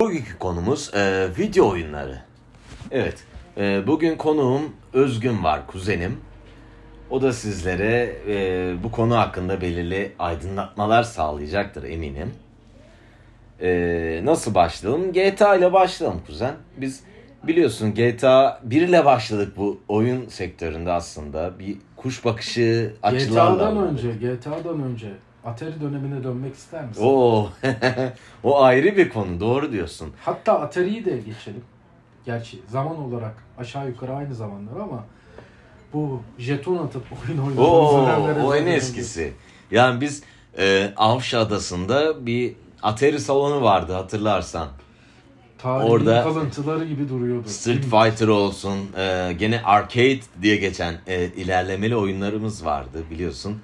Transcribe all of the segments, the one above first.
Bugünkü konumuz e, video oyunları. Evet, e, bugün konuğum Özgün var, kuzenim. O da sizlere e, bu konu hakkında belirli aydınlatmalar sağlayacaktır eminim. E, nasıl başlayalım? GTA ile başlayalım kuzen. Biz biliyorsun GTA 1 ile başladık bu oyun sektöründe aslında. Bir kuş bakışı açılarla. GTA'dan önce, GTA'dan önce Atari dönemine dönmek ister misin? Oo, o ayrı bir konu. Doğru diyorsun. Hatta Atari'yi de geçelim. Gerçi zaman olarak aşağı yukarı aynı zamanlar ama bu jeton atıp oyun oynadığımız o en eskisi. Yani biz e, Avşa Adası'nda bir Atari salonu vardı hatırlarsan. Tarihin Orada- kalıntıları gibi duruyordu. Street Fighter olsun, e, gene arcade diye geçen e, ilerlemeli oyunlarımız vardı biliyorsun.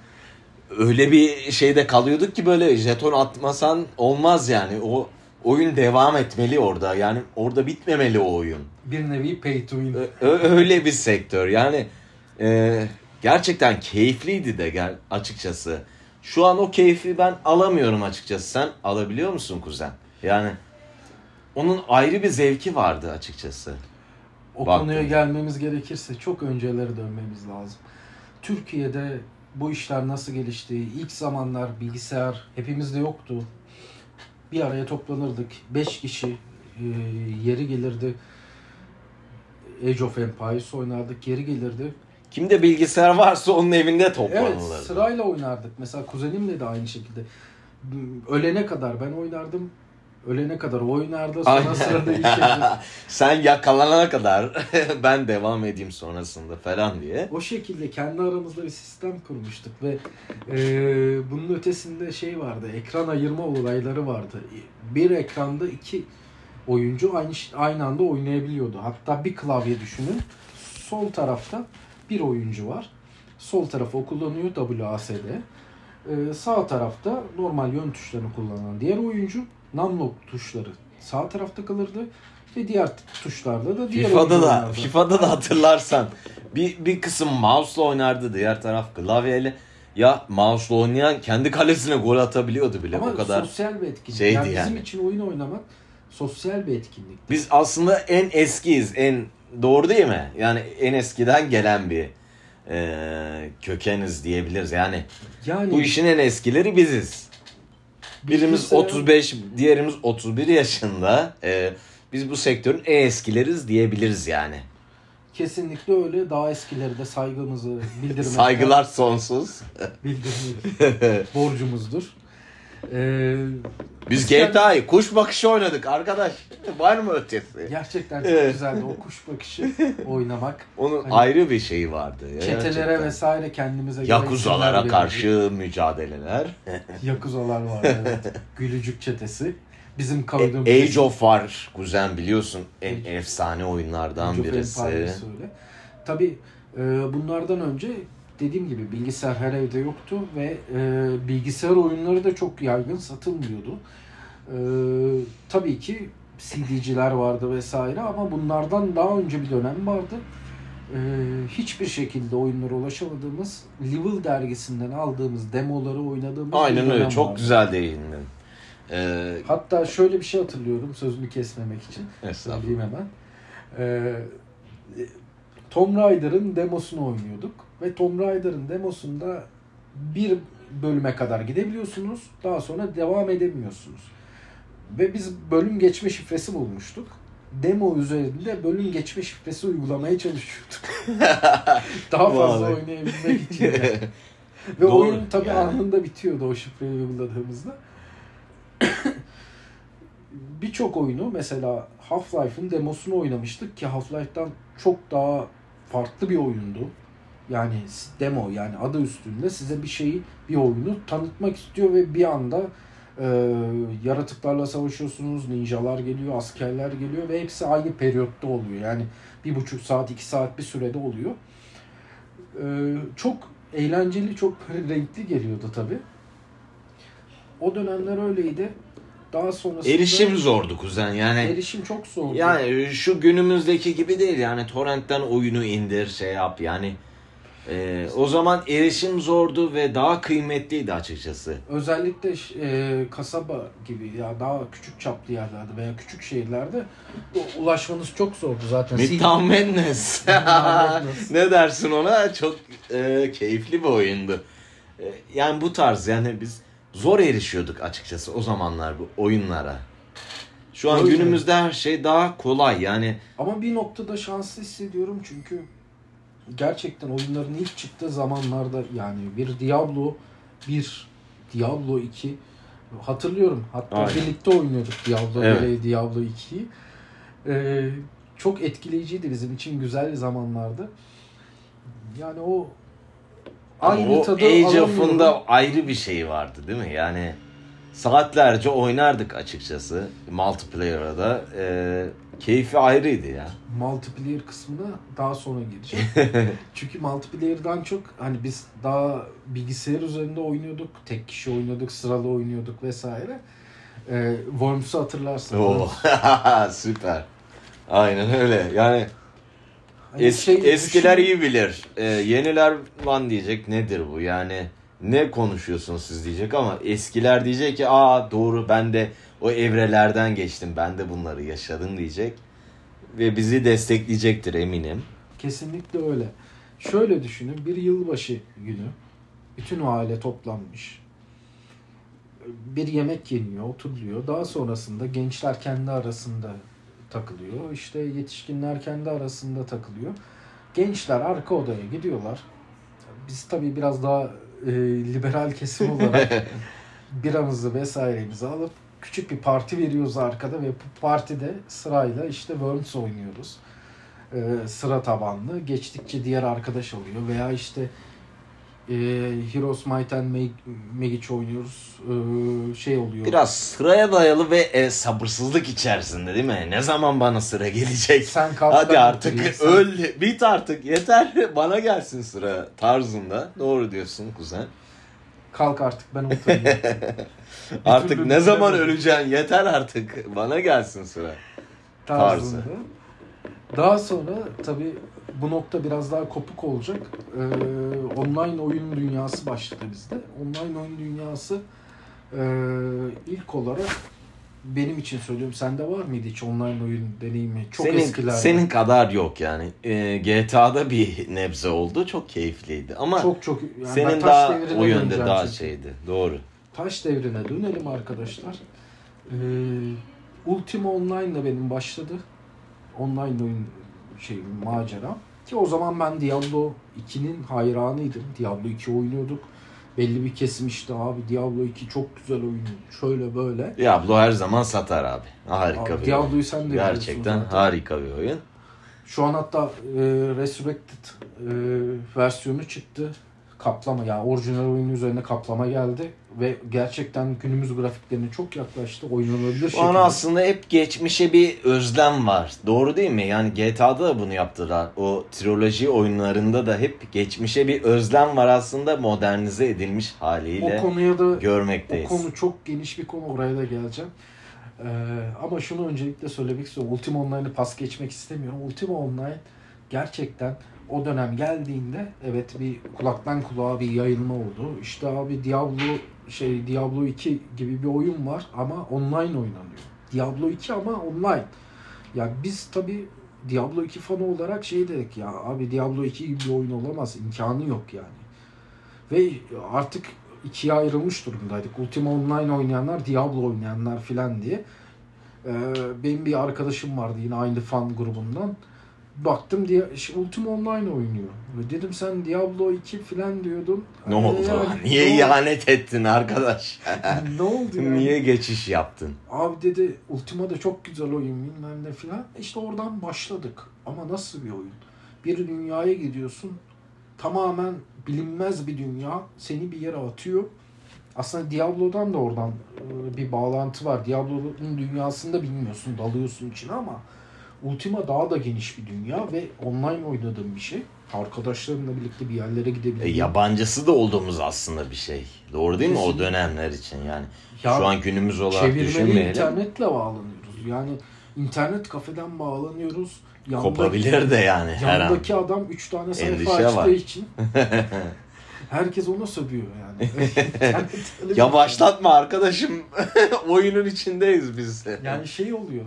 Öyle bir şeyde kalıyorduk ki böyle jeton atmasan olmaz yani. O oyun devam etmeli orada. Yani orada bitmemeli o oyun. Bir nevi pay to win. Ö- öyle bir sektör. Yani e, gerçekten keyifliydi de gel açıkçası. Şu an o keyfi ben alamıyorum açıkçası. Sen alabiliyor musun kuzen? Yani onun ayrı bir zevki vardı açıkçası. O Baktım. konuya gelmemiz gerekirse çok öncelere dönmemiz lazım. Türkiye'de bu işler nasıl gelişti? İlk zamanlar bilgisayar hepimizde yoktu. Bir araya toplanırdık. 5 kişi e, yeri gelirdi. Age of Empires oynardık. Yeri gelirdi. Kimde bilgisayar varsa onun evinde Evet toplanılırdı. sırayla oynardık. Mesela kuzenimle de aynı şekilde. Ölene kadar ben oynardım. Ölene kadar oynardı. Sonra Aynen. sıra değişirdi. Sen yakalanana kadar ben devam edeyim sonrasında falan diye. O şekilde kendi aramızda bir sistem kurmuştuk ve e, bunun ötesinde şey vardı, ekran ayırma olayları vardı. Bir ekranda iki oyuncu aynı aynı anda oynayabiliyordu. Hatta bir klavye düşünün. Sol tarafta bir oyuncu var. Sol tarafı o kullanıyor WASD. E, sağ tarafta normal yön tuşlarını kullanan diğer oyuncu numlock tuşları sağ tarafta kalırdı ve diğer tuşlarda da diğer FIFA'da da oynardı. FIFA'da da hatırlarsan bir bir kısım mouse'la oynardı diğer taraf klavyeyle. Ya mouse'la oynayan kendi kalesine gol atabiliyordu bile Ama o kadar. sosyal bir etkinlik. şeydi yani bizim yani. için oyun oynamak sosyal bir etkinlik. Biz aslında en eskiyiz. En doğru değil mi? Yani en eskiden gelen bir e, kökeniz diyebiliriz. Yani Yani bu işin en eskileri biziz. Birimiz bilgisayar- 35, diğerimiz 31 yaşında. E, biz bu sektörün en eskileriz diyebiliriz yani. kesinlikle öyle. Daha eskileri de saygımızı bildirmek Saygılar sonsuz. bildirmek borcumuzdur. Ee, Biz GTA'yı kuş bakışı oynadık arkadaş. Var mı ötesi? gerçekten çok Evet. güzeldi o kuş bakışı oynamak. Onun Hani- ayrı bir şeyi vardı. ya Çetelere gerçekten. vesaire kendimize göre Yakuzalara isimler karşı mücadeleler. verirdik. Yakuzalar vardı evet. Gülücük çetesi. Bizim E- koyduğumuz Age of War kuzen biliyorsun en Age- efsane oyunlardan Age of birisi. Empires öyle. Tabii e, bunlardan önce dediğim gibi bilgisayar her evde yoktu ve e, bilgisayar oyunları da çok yaygın satılmıyordu. E, tabii ki CD'ciler vardı vesaire ama bunlardan daha önce bir dönem vardı. E, hiçbir şekilde oyunlara ulaşamadığımız Level dergisinden aldığımız demoları oynadığımız Aynen öyle çok vardı. güzel değindin. Ee, Hatta şöyle bir şey hatırlıyorum sözünü kesmemek için. estağfurullah. Hemen. Ee, Tomb Raider'ın demosunu oynuyorduk. Ve Tomb Raider'ın demosunda bir bölüme kadar gidebiliyorsunuz. Daha sonra devam edemiyorsunuz. Ve biz bölüm geçme şifresi bulmuştuk. Demo üzerinde bölüm geçme şifresi uygulamaya çalışıyorduk. Daha fazla Vallahi. oynayabilmek için. yani. Ve Doğru, oyun tabii yani. anında bitiyordu o şifreyi uyguladığımızda. Birçok oyunu mesela Half-Life'ın demosunu oynamıştık ki Half-Life'dan çok daha farklı bir oyundu. Yani demo yani adı üstünde size bir şeyi bir oyunu tanıtmak istiyor ve bir anda e, yaratıklarla savaşıyorsunuz, ninjalar geliyor, askerler geliyor ve hepsi aynı periyotta oluyor. Yani bir buçuk saat, iki saat bir sürede oluyor. E, çok eğlenceli, çok renkli geliyordu tabi. O dönemler öyleydi. Daha sonrasında Erişim zordu kuzen yani. erişim çok zordu. Yani şu günümüzdeki gibi değil yani torrentten oyunu indir şey yap yani Ee, o zaman erişim zordu ve daha kıymetliydi açıkçası. Özellikle e, kasaba gibi ya daha küçük çaplı yerlerde veya küçük şehirlerde ulaşmanız çok zordu zaten. Midtown. Madness. ne dersin ona? Çok e, keyifli bir oyundu. E, yani bu tarz yani biz zor erişiyorduk açıkçası o zamanlar bu oyunlara. Şu an Öyle. günümüzde her şey daha kolay yani. Ama bir noktada şanslı hissediyorum çünkü gerçekten oyunların ilk çıktığı zamanlarda yani bir Diablo 1, Diablo 2 hatırlıyorum. Hatta Aynen. birlikte oynuyorduk Diablo Evet. 1'i, ile Diablo 2'yi. Ee, çok etkileyiciydi bizim için güzel zamanlardı. Yani o aynı o tadı Age alamıyorum. of'un da ayrı bir şeyi vardı değil mi? Yani saatlerce oynardık açıkçası multiplayer'a da. Keyfi ayrıydı ya. multiplayer kısmına daha sonra gireceğim. Çünkü multiplayer'dan çok hani biz daha bilgisayar üzerinde oynuyorduk. Tek kişi oynuyorduk, sıralı oynuyorduk vesaire. Ee, Worms'u hatırlarsın. Oo, süper. Aynen öyle. Yani Hani es- şey eskiler düşün- iyi bilir. Ee, yeniler lan diyecek nedir bu? Yani ne konuşuyorsunuz siz diyecek ama eskiler diyecek ki aa doğru ben de o evrelerden geçtim. Ben de bunları yaşadım diyecek. Ve bizi destekleyecektir eminim. Kesinlikle öyle. Şöyle düşünün bir yılbaşı günü bütün aile toplanmış. Bir yemek yeniyor, oturuluyor. Daha sonrasında gençler kendi arasında takılıyor. İşte yetişkinler kendi arasında takılıyor. Gençler arka odaya gidiyorlar. Biz tabii biraz daha e, liberal kesim olarak biramızı vesairemizi alıp küçük bir parti veriyoruz arkada ve bu partide sırayla işte Worms oynuyoruz. Ee, sıra tabanlı. Geçtikçe diğer arkadaş oluyor veya işte e, Heroes Might and Mag- Magic oynuyoruz. Ee, şey oluyor. Biraz sıraya dayalı ve e, sabırsızlık içerisinde değil mi? Ne zaman bana sıra gelecek? Sen kalk Hadi artık öl bit artık yeter bana gelsin sıra tarzında. Doğru diyorsun kuzen. Kalk artık ben oturayım. Artık ne zaman öleceksin yeter artık bana gelsin sıra. tarzında. Daha sonra tabii bu nokta biraz daha kopuk olacak. Ee, online oyun dünyası başladı bizde. Online oyun dünyası e, ilk olarak benim için söylüyorum. Sende var mıydı hiç online oyun deneyimi? Çok senin, eskilerde. senin kadar yok yani. Ee, GTA'da bir nebze oldu çok keyifliydi ama çok çok yani senin daha o yönde daha şeydi. Doğru. Taş devrine dönelim arkadaşlar. Ee, Ultima Online'la benim başladı. Online oyun şey macera. Ki o zaman ben Diablo 2'nin hayranıydım. Diablo 2 oynuyorduk. Belli bir kesim işte abi Diablo 2 çok güzel oyun. Şöyle böyle. Diablo her zaman satar abi. Harika Abi, bir oyun. Diablo'yu sen de Gerçekten zaten. harika bir oyun. Şu an hatta e, Resurrected e, versiyonu çıktı. Kaplama yani orijinal oyunun üzerine kaplama geldi ve gerçekten günümüz grafiklerine çok yaklaştı. Oynanabilir Şu an şekilde. aslında hep geçmişe bir özlem var. Doğru değil mi? Yani GTA'da da bunu yaptılar. O triloji oyunlarında da hep geçmişe bir özlem var aslında modernize edilmiş haliyle O konuya da görmekteyiz. o konu çok geniş bir konu oraya da geleceğim. Ee, ama şunu öncelikle söylemek istiyorum. Ultima Online'ı pas geçmek istemiyorum. Ultima Online gerçekten o dönem geldiğinde evet bir kulaktan kulağa bir yayılma oldu. İşte abi Diablo şey Diablo 2 gibi bir oyun var ama online oynanıyor. Diablo 2 ama online. Ya biz tabi Diablo 2 fanı olarak şey dedik ya abi Diablo 2 gibi bir oyun olamaz. imkanı yok yani. Ve artık ikiye ayrılmış durumdaydık. Ultima Online oynayanlar, Diablo oynayanlar filan diye. Ee, benim bir arkadaşım vardı yine aynı fan grubundan. Baktım diye Ultima Online oynuyor. Ve dedim sen Diablo 2 filan diyordun. Ne Ee, oldu? yani, Niye ne oldu? ihanet ettin arkadaş? ne oldu yani? Niye geçiş yaptın? Abi dedi Ultima da çok güzel oyun bilmem ne filan. İşte oradan başladık. Ama nasıl bir oyun? Bir dünyaya gidiyorsun. Tamamen bilinmez bir dünya. Seni bir yere atıyor. Aslında Diablo'dan da oradan e, bir bağlantı var. Diablo'nun dünyasında bilmiyorsun, dalıyorsun içine ama Ultima daha da geniş bir dünya ve online oynadığın bir şey. Arkadaşlarınla birlikte bir yerlere E, gidebildiğin. yabancısı da olduğumuz aslında bir şey. Doğru değil mi o Kesinlikle. dönemler için yani. Ya, Şu an günümüz olarak düşünmeyelim. internetle bağlanıyoruz. Yani internet kafeden bağlanıyoruz. Yandaki, Kopabilir de yani her an. yandaki adam 3 tane sayfa Endişe açtığı var. için herkes ona sövüyor yani. Bir- Yavaşlatma arkadaşım. Oyunun içindeyiz biz. Yani şey oluyor.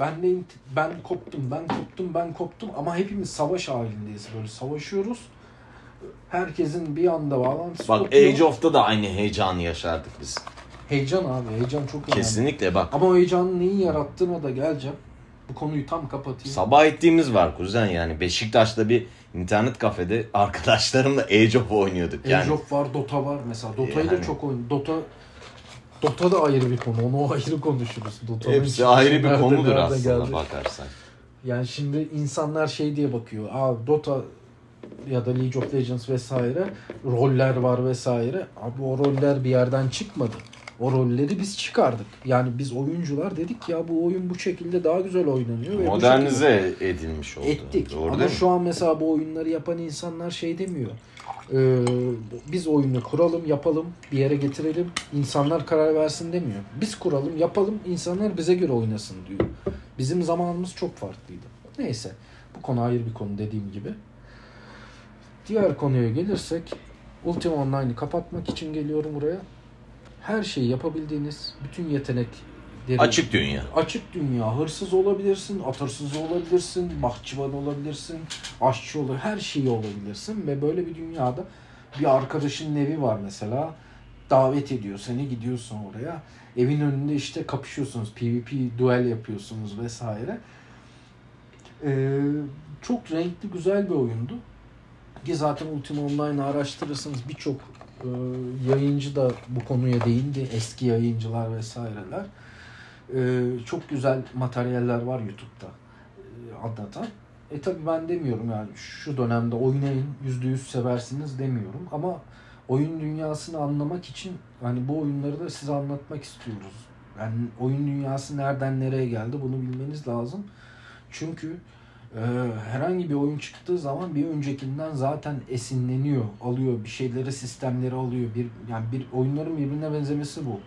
Ben de ben koptum, ben koptum, ben koptum ama hepimiz savaş halindeyiz böyle savaşıyoruz. Herkesin bir anda bağlantısı Bak kopuyor. Age of'ta da aynı heyecanı yaşardık biz. Heyecan abi, heyecan çok önemli. Kesinlikle bak. Ama o heyecanın neyi yarattığına da geleceğim. Bu konuyu tam kapatayım. Sabah ettiğimiz var kuzen yani. Beşiktaş'ta bir internet kafede arkadaşlarımla Age of oynuyorduk yani. Age of var, Dota var mesela. Dota'yı da Yani. çok oyun. Dota Dota da ayrı bir konu. Onu ayrı konuşuruz. Dota'nın Hepsi ayrı bir konudur aslında geldi. bakarsan. Yani şimdi insanlar şey diye bakıyor. Aa Dota ya da League of Legends vesaire roller var vesaire. Abi o roller bir yerden çıkmadı. O rolleri biz çıkardık. Yani biz oyuncular dedik ya bu oyun bu şekilde daha güzel oynanıyor. ve bu şekilde- Modernize edilmiş oldu. ettik. Doğru Ama şu an mesela bu oyunları yapan insanlar şey demiyor. Ee, biz oyunu kuralım, yapalım, bir yere getirelim, insanlar karar versin demiyor. Biz kuralım, yapalım, insanlar bize göre oynasın diyor. Bizim zamanımız çok farklıydı. Neyse, bu konu ayrı bir konu dediğim gibi. Diğer konuya gelirsek, Ultima Online'ı kapatmak için geliyorum buraya. Her şeyi yapabildiğiniz, bütün yetenekleri Açık dünya. açık dünya. Hırsız olabilirsin, atırsız olabilirsin, bahçıvan olabilirsin, aşçı olur, her şeyi olabilirsin ve böyle bir dünyada bir arkadaşının evi var mesela. Davet ediyor seni gidiyorsun oraya. Evin önünde işte kapışıyorsunuz. PvP duel yapıyorsunuz vesaire. Ee, çok renkli güzel bir oyundu. Ki zaten Ultima Online'ı araştırırsınız birçok e, yayıncı da bu konuya değindi. Eski yayıncılar vesaireler. Ee, çok güzel materyaller var YouTube'da e, anlatan. E tabi ben demiyorum yani şu dönemde oynayın yüzde yüz seversiniz demiyorum ama oyun dünyasını anlamak için hani bu oyunları da size anlatmak istiyoruz. Yani oyun dünyası nereden nereye geldi bunu bilmeniz lazım. Çünkü e, herhangi bir oyun çıktığı zaman bir öncekinden zaten esinleniyor, alıyor bir şeyleri, sistemleri alıyor. Bir yani bir oyunların birbirine benzemesi bu.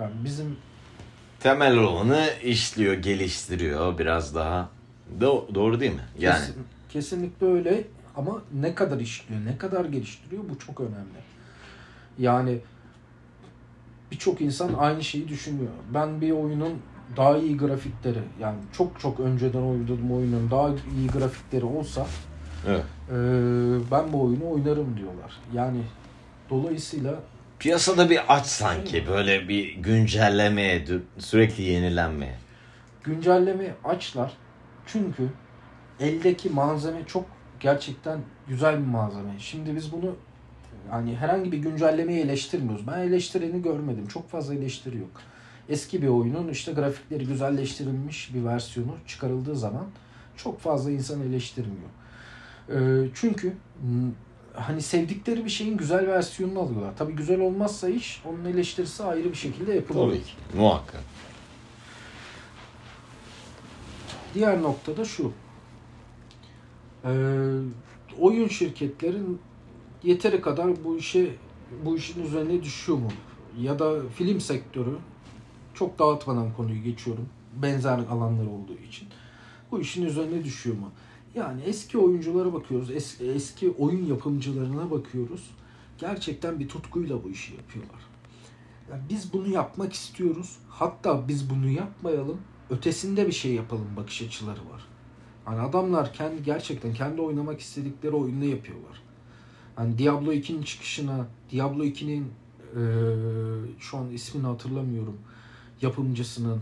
Yani bizim Temel olanı işliyor, geliştiriyor biraz daha. Do- doğru değil mi? Yani Kesin- kesinlikle öyle ama ne kadar işliyor, ne kadar geliştiriyor bu çok önemli. Yani birçok insan aynı şeyi düşünüyor. Ben bir oyunun daha iyi grafikleri yani çok çok önceden oynadığım oyunun daha iyi grafikleri olsa evet. eee, ben bu oyunu oynarım diyorlar. Yani dolayısıyla piyasada bir aç sanki böyle bir güncellemeye, sürekli yenilenmeye. güncelleme açlar. Çünkü eldeki malzeme çok gerçekten güzel bir malzeme. Şimdi biz bunu hani herhangi bir güncellemeyi eleştirmiyoruz. Ben eleştireni görmedim. Çok fazla eleştiri yok. Eski bir oyunun işte grafikleri güzelleştirilmiş bir versiyonu çıkarıldığı zaman çok fazla insan eleştirmiyor. Ee, çünkü hani sevdikleri bir şeyin güzel versiyonunu alıyorlar. Tabii güzel olmazsa iş onun eleştirisi ayrı bir şekilde yapılıyor. Tabii ki. Muhakkak. Diğer nokta da şu. Ee, oyun şirketlerin yeteri kadar bu işe bu işin üzerine düşüyor mu? Ya da film sektörü çok dağıtmadan konuyu geçiyorum. Benzer alanlar olduğu için. Bu işin üzerine düşüyor mu? Yani eski oyunculara bakıyoruz. Eski, eski oyun yapımcılarına bakıyoruz. Gerçekten bir tutkuyla bu işi yapıyorlar. Yani biz bunu yapmak istiyoruz. Hatta biz bunu yapmayalım. Ötesinde bir şey yapalım bakış açıları var. Hani adamlar kendi gerçekten kendi oynamak istedikleri oyunda yapıyorlar. Hani Diablo 2'nin çıkışına, Diablo 2'nin eee, şu an ismini hatırlamıyorum yapımcısının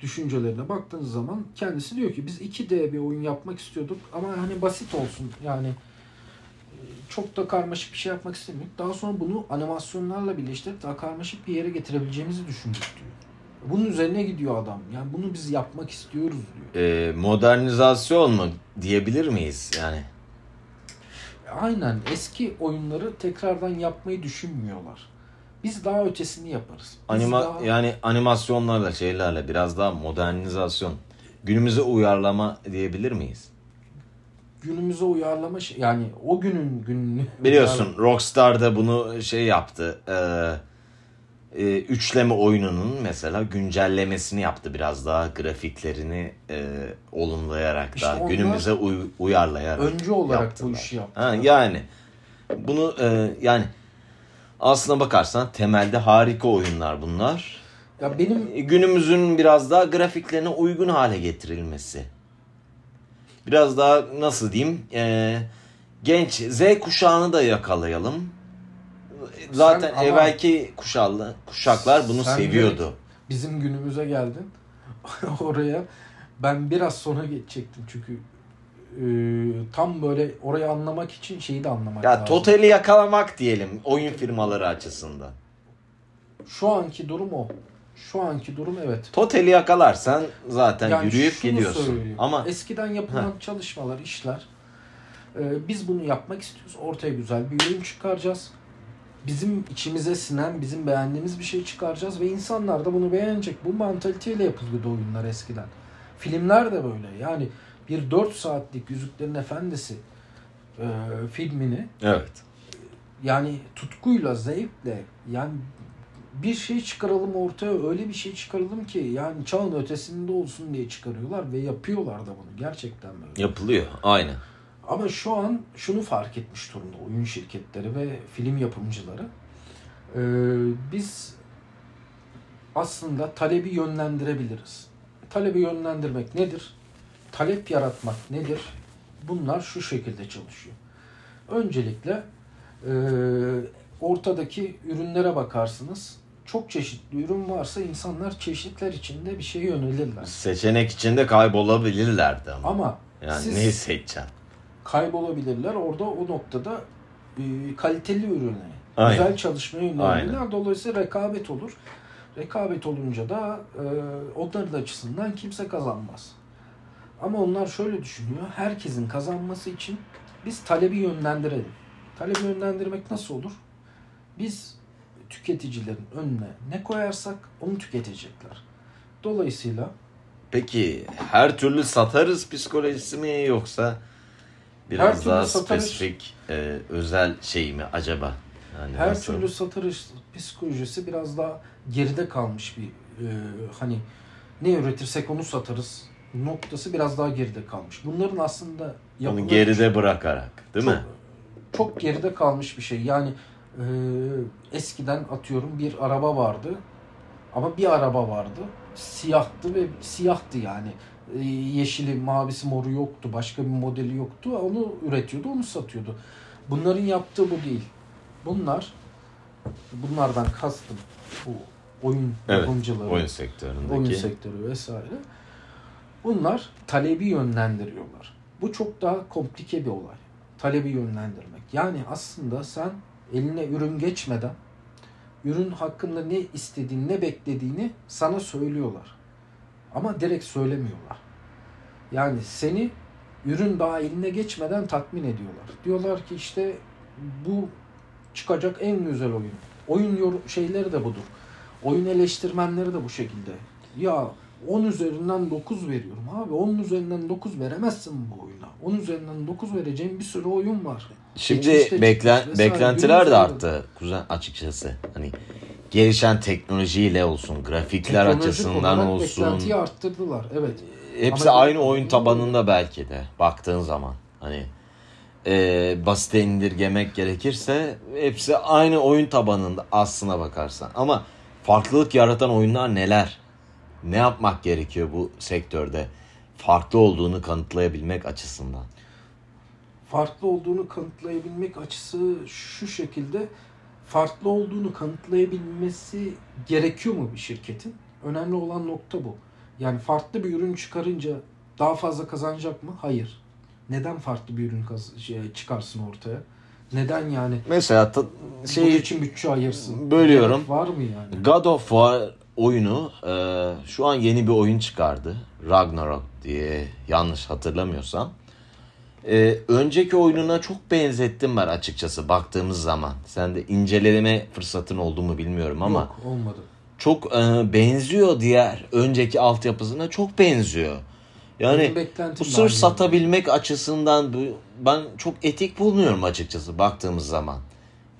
düşüncelerine baktığınız zaman kendisi diyor ki biz 2D bir oyun yapmak istiyorduk ama hani basit olsun yani e, çok da karmaşık bir şey yapmak istemiyoruz. Daha sonra bunu animasyonlarla birleştirip daha karmaşık bir yere getirebileceğimizi düşündük diyor. Bunun üzerine gidiyor adam. Yani bunu biz yapmak istiyoruz diyor. Ee, modernizasyon mu diyebilir miyiz yani? Aynen eski oyunları tekrardan yapmayı düşünmüyorlar. Biz daha ötesini yaparız. Biz Anima daha- yani animasyonlarla şeylerle biraz daha modernizasyon. Günümüze uyarlama diyebilir miyiz? günümüze uyarlama şey, yani o günün gününü Biliyorsun Rockstar da bunu şey yaptı. Ee, e, üçleme oyununun mesela güncellemesini yaptı biraz daha grafiklerini e, olumlayarak İşte da günümüze uy- uyarlayarak Öncü olarak bu yaptılar. işi yaptı. Ha, yani bunu e, yani aslına bakarsan temelde harika oyunlar bunlar. Ya benim E, Günümüzün biraz daha grafiklerine uygun hale getirilmesi. Biraz daha nasıl diyeyim e, genç Z kuşağını da yakalayalım. Zaten ama- evvelki kuşaklı, kuşaklar bunu Sen seviyordu. bizim günümüze geldin. Oraya ben biraz sonra geçecektim çünkü tam böyle orayı anlamak için şeyi de anlamak Ya lazım. totali yakalamak diyelim oyun firmaları açısından. Şu anki durum o. Şu anki durum evet. Totali yakalarsan zaten Yani yürüyüp gidiyorsun. söyleyeyim. Ama eskiden yapılan çalışmalar, işler e, biz bunu yapmak istiyoruz. Ortaya güzel bir ürün çıkaracağız. Bizim içimize sinen, bizim beğendiğimiz bir şey çıkaracağız ve insanlar da bunu beğenecek. Bu mantaliteyle yapılıyordu oyunlar eskiden. Filmler de böyle. Yani bir 4 saatlik Yüzüklerin Efendisi e, filmini evet. yani tutkuyla, zevkle yani bir şey çıkaralım ortaya öyle bir şey çıkaralım ki yani çağın ötesinde olsun diye çıkarıyorlar ve yapıyorlar da bunu gerçekten böyle. Yapılıyor. Aynen. Ama şu an şunu fark etmiş durumda oyun şirketleri ve film yapımcıları. Ee, biz aslında talebi yönlendirebiliriz. Talebi yönlendirmek nedir? Talep yaratmak nedir? Bunlar şu şekilde çalışıyor. Öncelikle e, ortadaki ürünlere bakarsınız. Çok çeşitli ürün varsa insanlar çeşitler içinde bir şeye yönelirler. Seçenek içinde kaybolabilirlerdi ama. Ama yani siz neyi seçeceksin? kaybolabilirler. Orada o noktada e, kaliteli ürüne, Aynen. güzel çalışmaya yönelirler. Dolayısıyla rekabet olur. Rekabet olunca da e, onların açısından kimse kazanmaz. Ama onlar şöyle düşünüyor. Herkesin kazanması için biz talebi yönlendirelim. Talebi yönlendirmek nasıl olur? Biz tüketicilerin önüne ne koyarsak onu tüketecekler. Dolayısıyla Peki her türlü satarız psikolojisi mi yoksa biraz daha satarız. spesifik e, özel şey mi acaba? Yani Her nasıl? türlü satış psikolojisi biraz daha geride kalmış bir e, hani ne üretirsek onu satarız noktası biraz daha geride kalmış. Bunların aslında Onu yapıları geride bırakarak değil çok, mi? Çok geride kalmış bir şey. Yani e, eskiden atıyorum bir araba vardı ama bir araba vardı. Siyahtı ve siyahtı yani. E, yeşili, mavisi, moru yoktu. Başka bir modeli yoktu. Onu üretiyordu, onu satıyordu. Bunların yaptığı bu değil. Bunlar bunlardan kastım bu oyun Evet, yapımcıları, Oyun sektöründeki. oyun sektörü vesaire. Bunlar talebi yönlendiriyorlar. Bu çok daha komplike bir olay. Talebi yönlendirmek. Yani aslında sen eline ürün geçmeden ürün hakkında ne istediğini, ne beklediğini sana söylüyorlar. Ama direkt söylemiyorlar. Yani seni ürün daha eline geçmeden tatmin ediyorlar. Diyorlar ki işte bu çıkacak en güzel oyun. Oyun yor- şeyleri de budur. Oyun eleştirmenleri de bu şekilde. Ya 10 üzerinden 9 veriyorum abi. 10 üzerinden 9 veremezsin bu oyuna. 10 üzerinden 9 vereceğim bir sürü oyun var. Şimdi beklen, beklentiler de arttı kuzen açıkçası. Hani gelişen teknolojiyle olsun, grafikler Teknolojik açısından olsun. Beklentiyi arttırdılar. Evet. Hepsi Ama- aynı oyun tabanında belki de baktığın zaman. Hani e, basite indirgemek gerekirse hepsi aynı oyun tabanında aslına bakarsan. Ama farklılık yaratan oyunlar neler? Ne yapmak gerekiyor bu sektörde? Farklı olduğunu kanıtlayabilmek açısından. farklı olduğunu kanıtlayabilmek açısı şu şekilde farklı olduğunu kanıtlayabilmesi gerekiyor mu bir şirketin? Önemli olan nokta bu. Yani farklı bir ürün çıkarınca daha fazla kazanacak mı? Hayır. Neden farklı bir ürün şey, çıkarsın ortaya? Neden yani Mesela ta- şey için bütçe ayırsın? bölüyorum. Gerek Var mı yani? God of War oyunu e, şu an yeni bir oyun çıkardı. Ragnarok diye yanlış hatırlamıyorsam. E, önceki oyununa çok benzettim ben açıkçası baktığımız zaman. Sen de inceleme fırsatın oldu mu bilmiyorum ama Yok olmadı. çok e, benziyor diğer önceki altyapısına çok benziyor. Yani bu sırf satabilmek açısından bu, ben çok etik bulmuyorum açıkçası baktığımız zaman.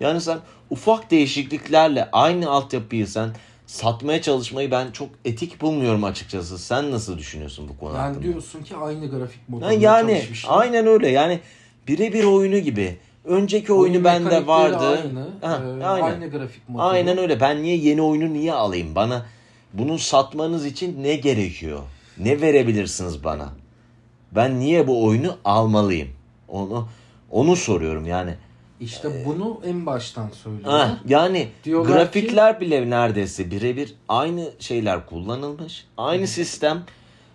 Yani sen ufak değişikliklerle aynı altyapıyı sen satmaya çalışmayı ben çok etik bulmuyorum açıkçası. Sen nasıl düşünüyorsun bu konu Yani hakkında? diyorsun ki aynı grafik Ha, yani çalışmışlar. aynen öyle. Yani birebir oyunu gibi. Önceki oyunu Oyun bende vardı. Aynı, Ha, e, aynen. aynı grafik modu. Aynen öyle. Ben niye yeni oyunu niye alayım? Bana bunu satmanız için ne gerekiyor? Ne verebilirsiniz bana? Ben niye bu oyunu almalıyım? Onu onu soruyorum yani. İşte bunu en baştan söylüyorum. Ha, yani Diyorlar grafikler bile neredeyse birebir aynı şeyler kullanılmış. Aynı sistem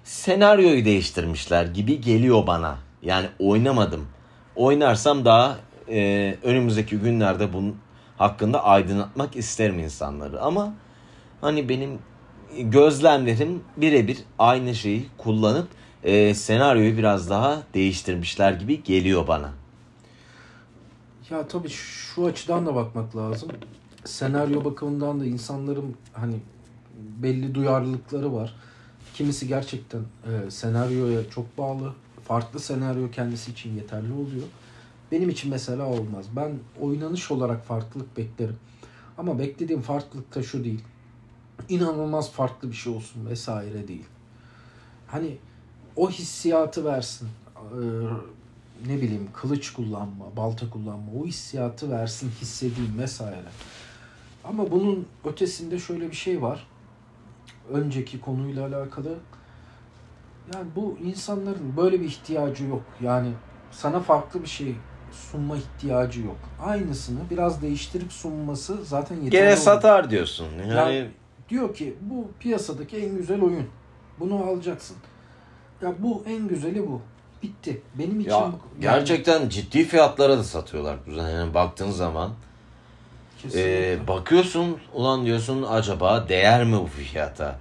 senaryoyu değiştirmişler gibi geliyor bana. Yani oynamadım. Oynarsam daha e, önümüzdeki günlerde bunun hakkında aydınlatmak isterim insanları. Ama hani benim gözlemlerim birebir aynı şeyi kullanıp e, senaryoyu biraz daha değiştirmişler gibi geliyor bana. Ya tabii şu açıdan da bakmak lazım. Senaryo bakımından da insanların hani belli duyarlılıkları var. Kimisi gerçekten e, senaryoya çok bağlı. Farklı senaryo kendisi için yeterli oluyor. Benim için mesela olmaz. Ben oynanış olarak farklılık beklerim. Ama beklediğim farklılık da şu değil. İnanılmaz farklı bir şey olsun vesaire değil. Hani o hissiyatı versin. Ee, ne bileyim kılıç kullanma, balta kullanma o hissiyatı versin, hissedeyim vesaire. Ama bunun ötesinde şöyle bir şey var. Önceki konuyla alakalı. Yani bu insanların böyle bir ihtiyacı yok. Yani sana farklı bir şey sunma ihtiyacı yok. Aynısını biraz değiştirip sunması zaten yeterli. Gene olur. satar diyorsun. Yani Yani diyor ki bu piyasadaki en güzel oyun. Bunu alacaksın. Ya bu en güzeli bu. Bitti. Benim için Ya bu- yani gerçekten ciddi fiyatlara da satıyorlar kuzen. Yani baktığın zaman kesinlikle. e, bakıyorsun ulan diyorsun acaba değer mi bu fiyata?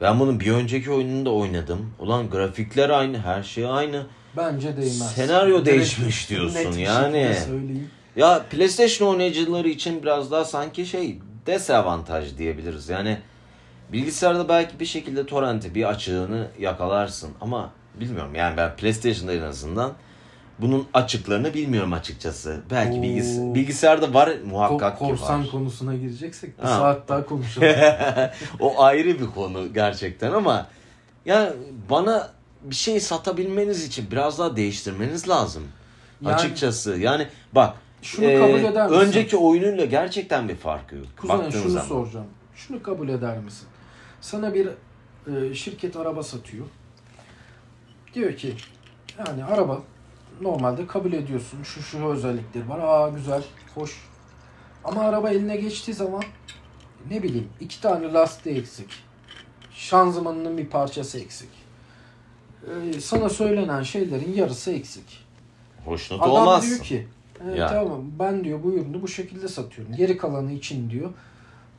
Ben bunun bir önceki oyununda oynadım. Ulan grafikler aynı, her şey aynı. bence değmez. senaryo Direkt değişmiş diyorsun net yani. Ya PlayStation oynayıcıları için biraz daha sanki şey dezavantaj diyebiliriz. Yani bilgisayarda belki bir şekilde torrenti bir açığını yakalarsın ama bilmiyorum yani ben PlayStation'da en azından bunun açıklarını bilmiyorum açıkçası. Belki Oo. bilgis- bilgisayarda var Ko- muhakkak ki korsan var. konusuna gireceksek bir Ha. saat daha konuşalım. o ayrı bir konu gerçekten ama ya bana bir şey satabilmeniz için biraz daha değiştirmeniz lazım. Yani- Açıkçası yani bak Şunu e, kabul eder misin? önceki oyunuyla gerçekten bir farkı yok. Kuzen şunu zaman. soracağım. Şunu kabul eder misin? Sana bir e, şirket araba satıyor. Diyor ki yani araba normalde kabul ediyorsun. Şu şu özellikleri var. Aa güzel, hoş. Ama araba eline geçtiği zaman ne bileyim iki tane lastiği eksik. Şanzımanının bir parçası eksik. E, sana söylenen şeylerin yarısı eksik. Hoşnut Adam olmazsın. diyor ki "E, Ya. tamam ben diyor bu ürünü bu şekilde satıyorum. Geri kalanı için diyor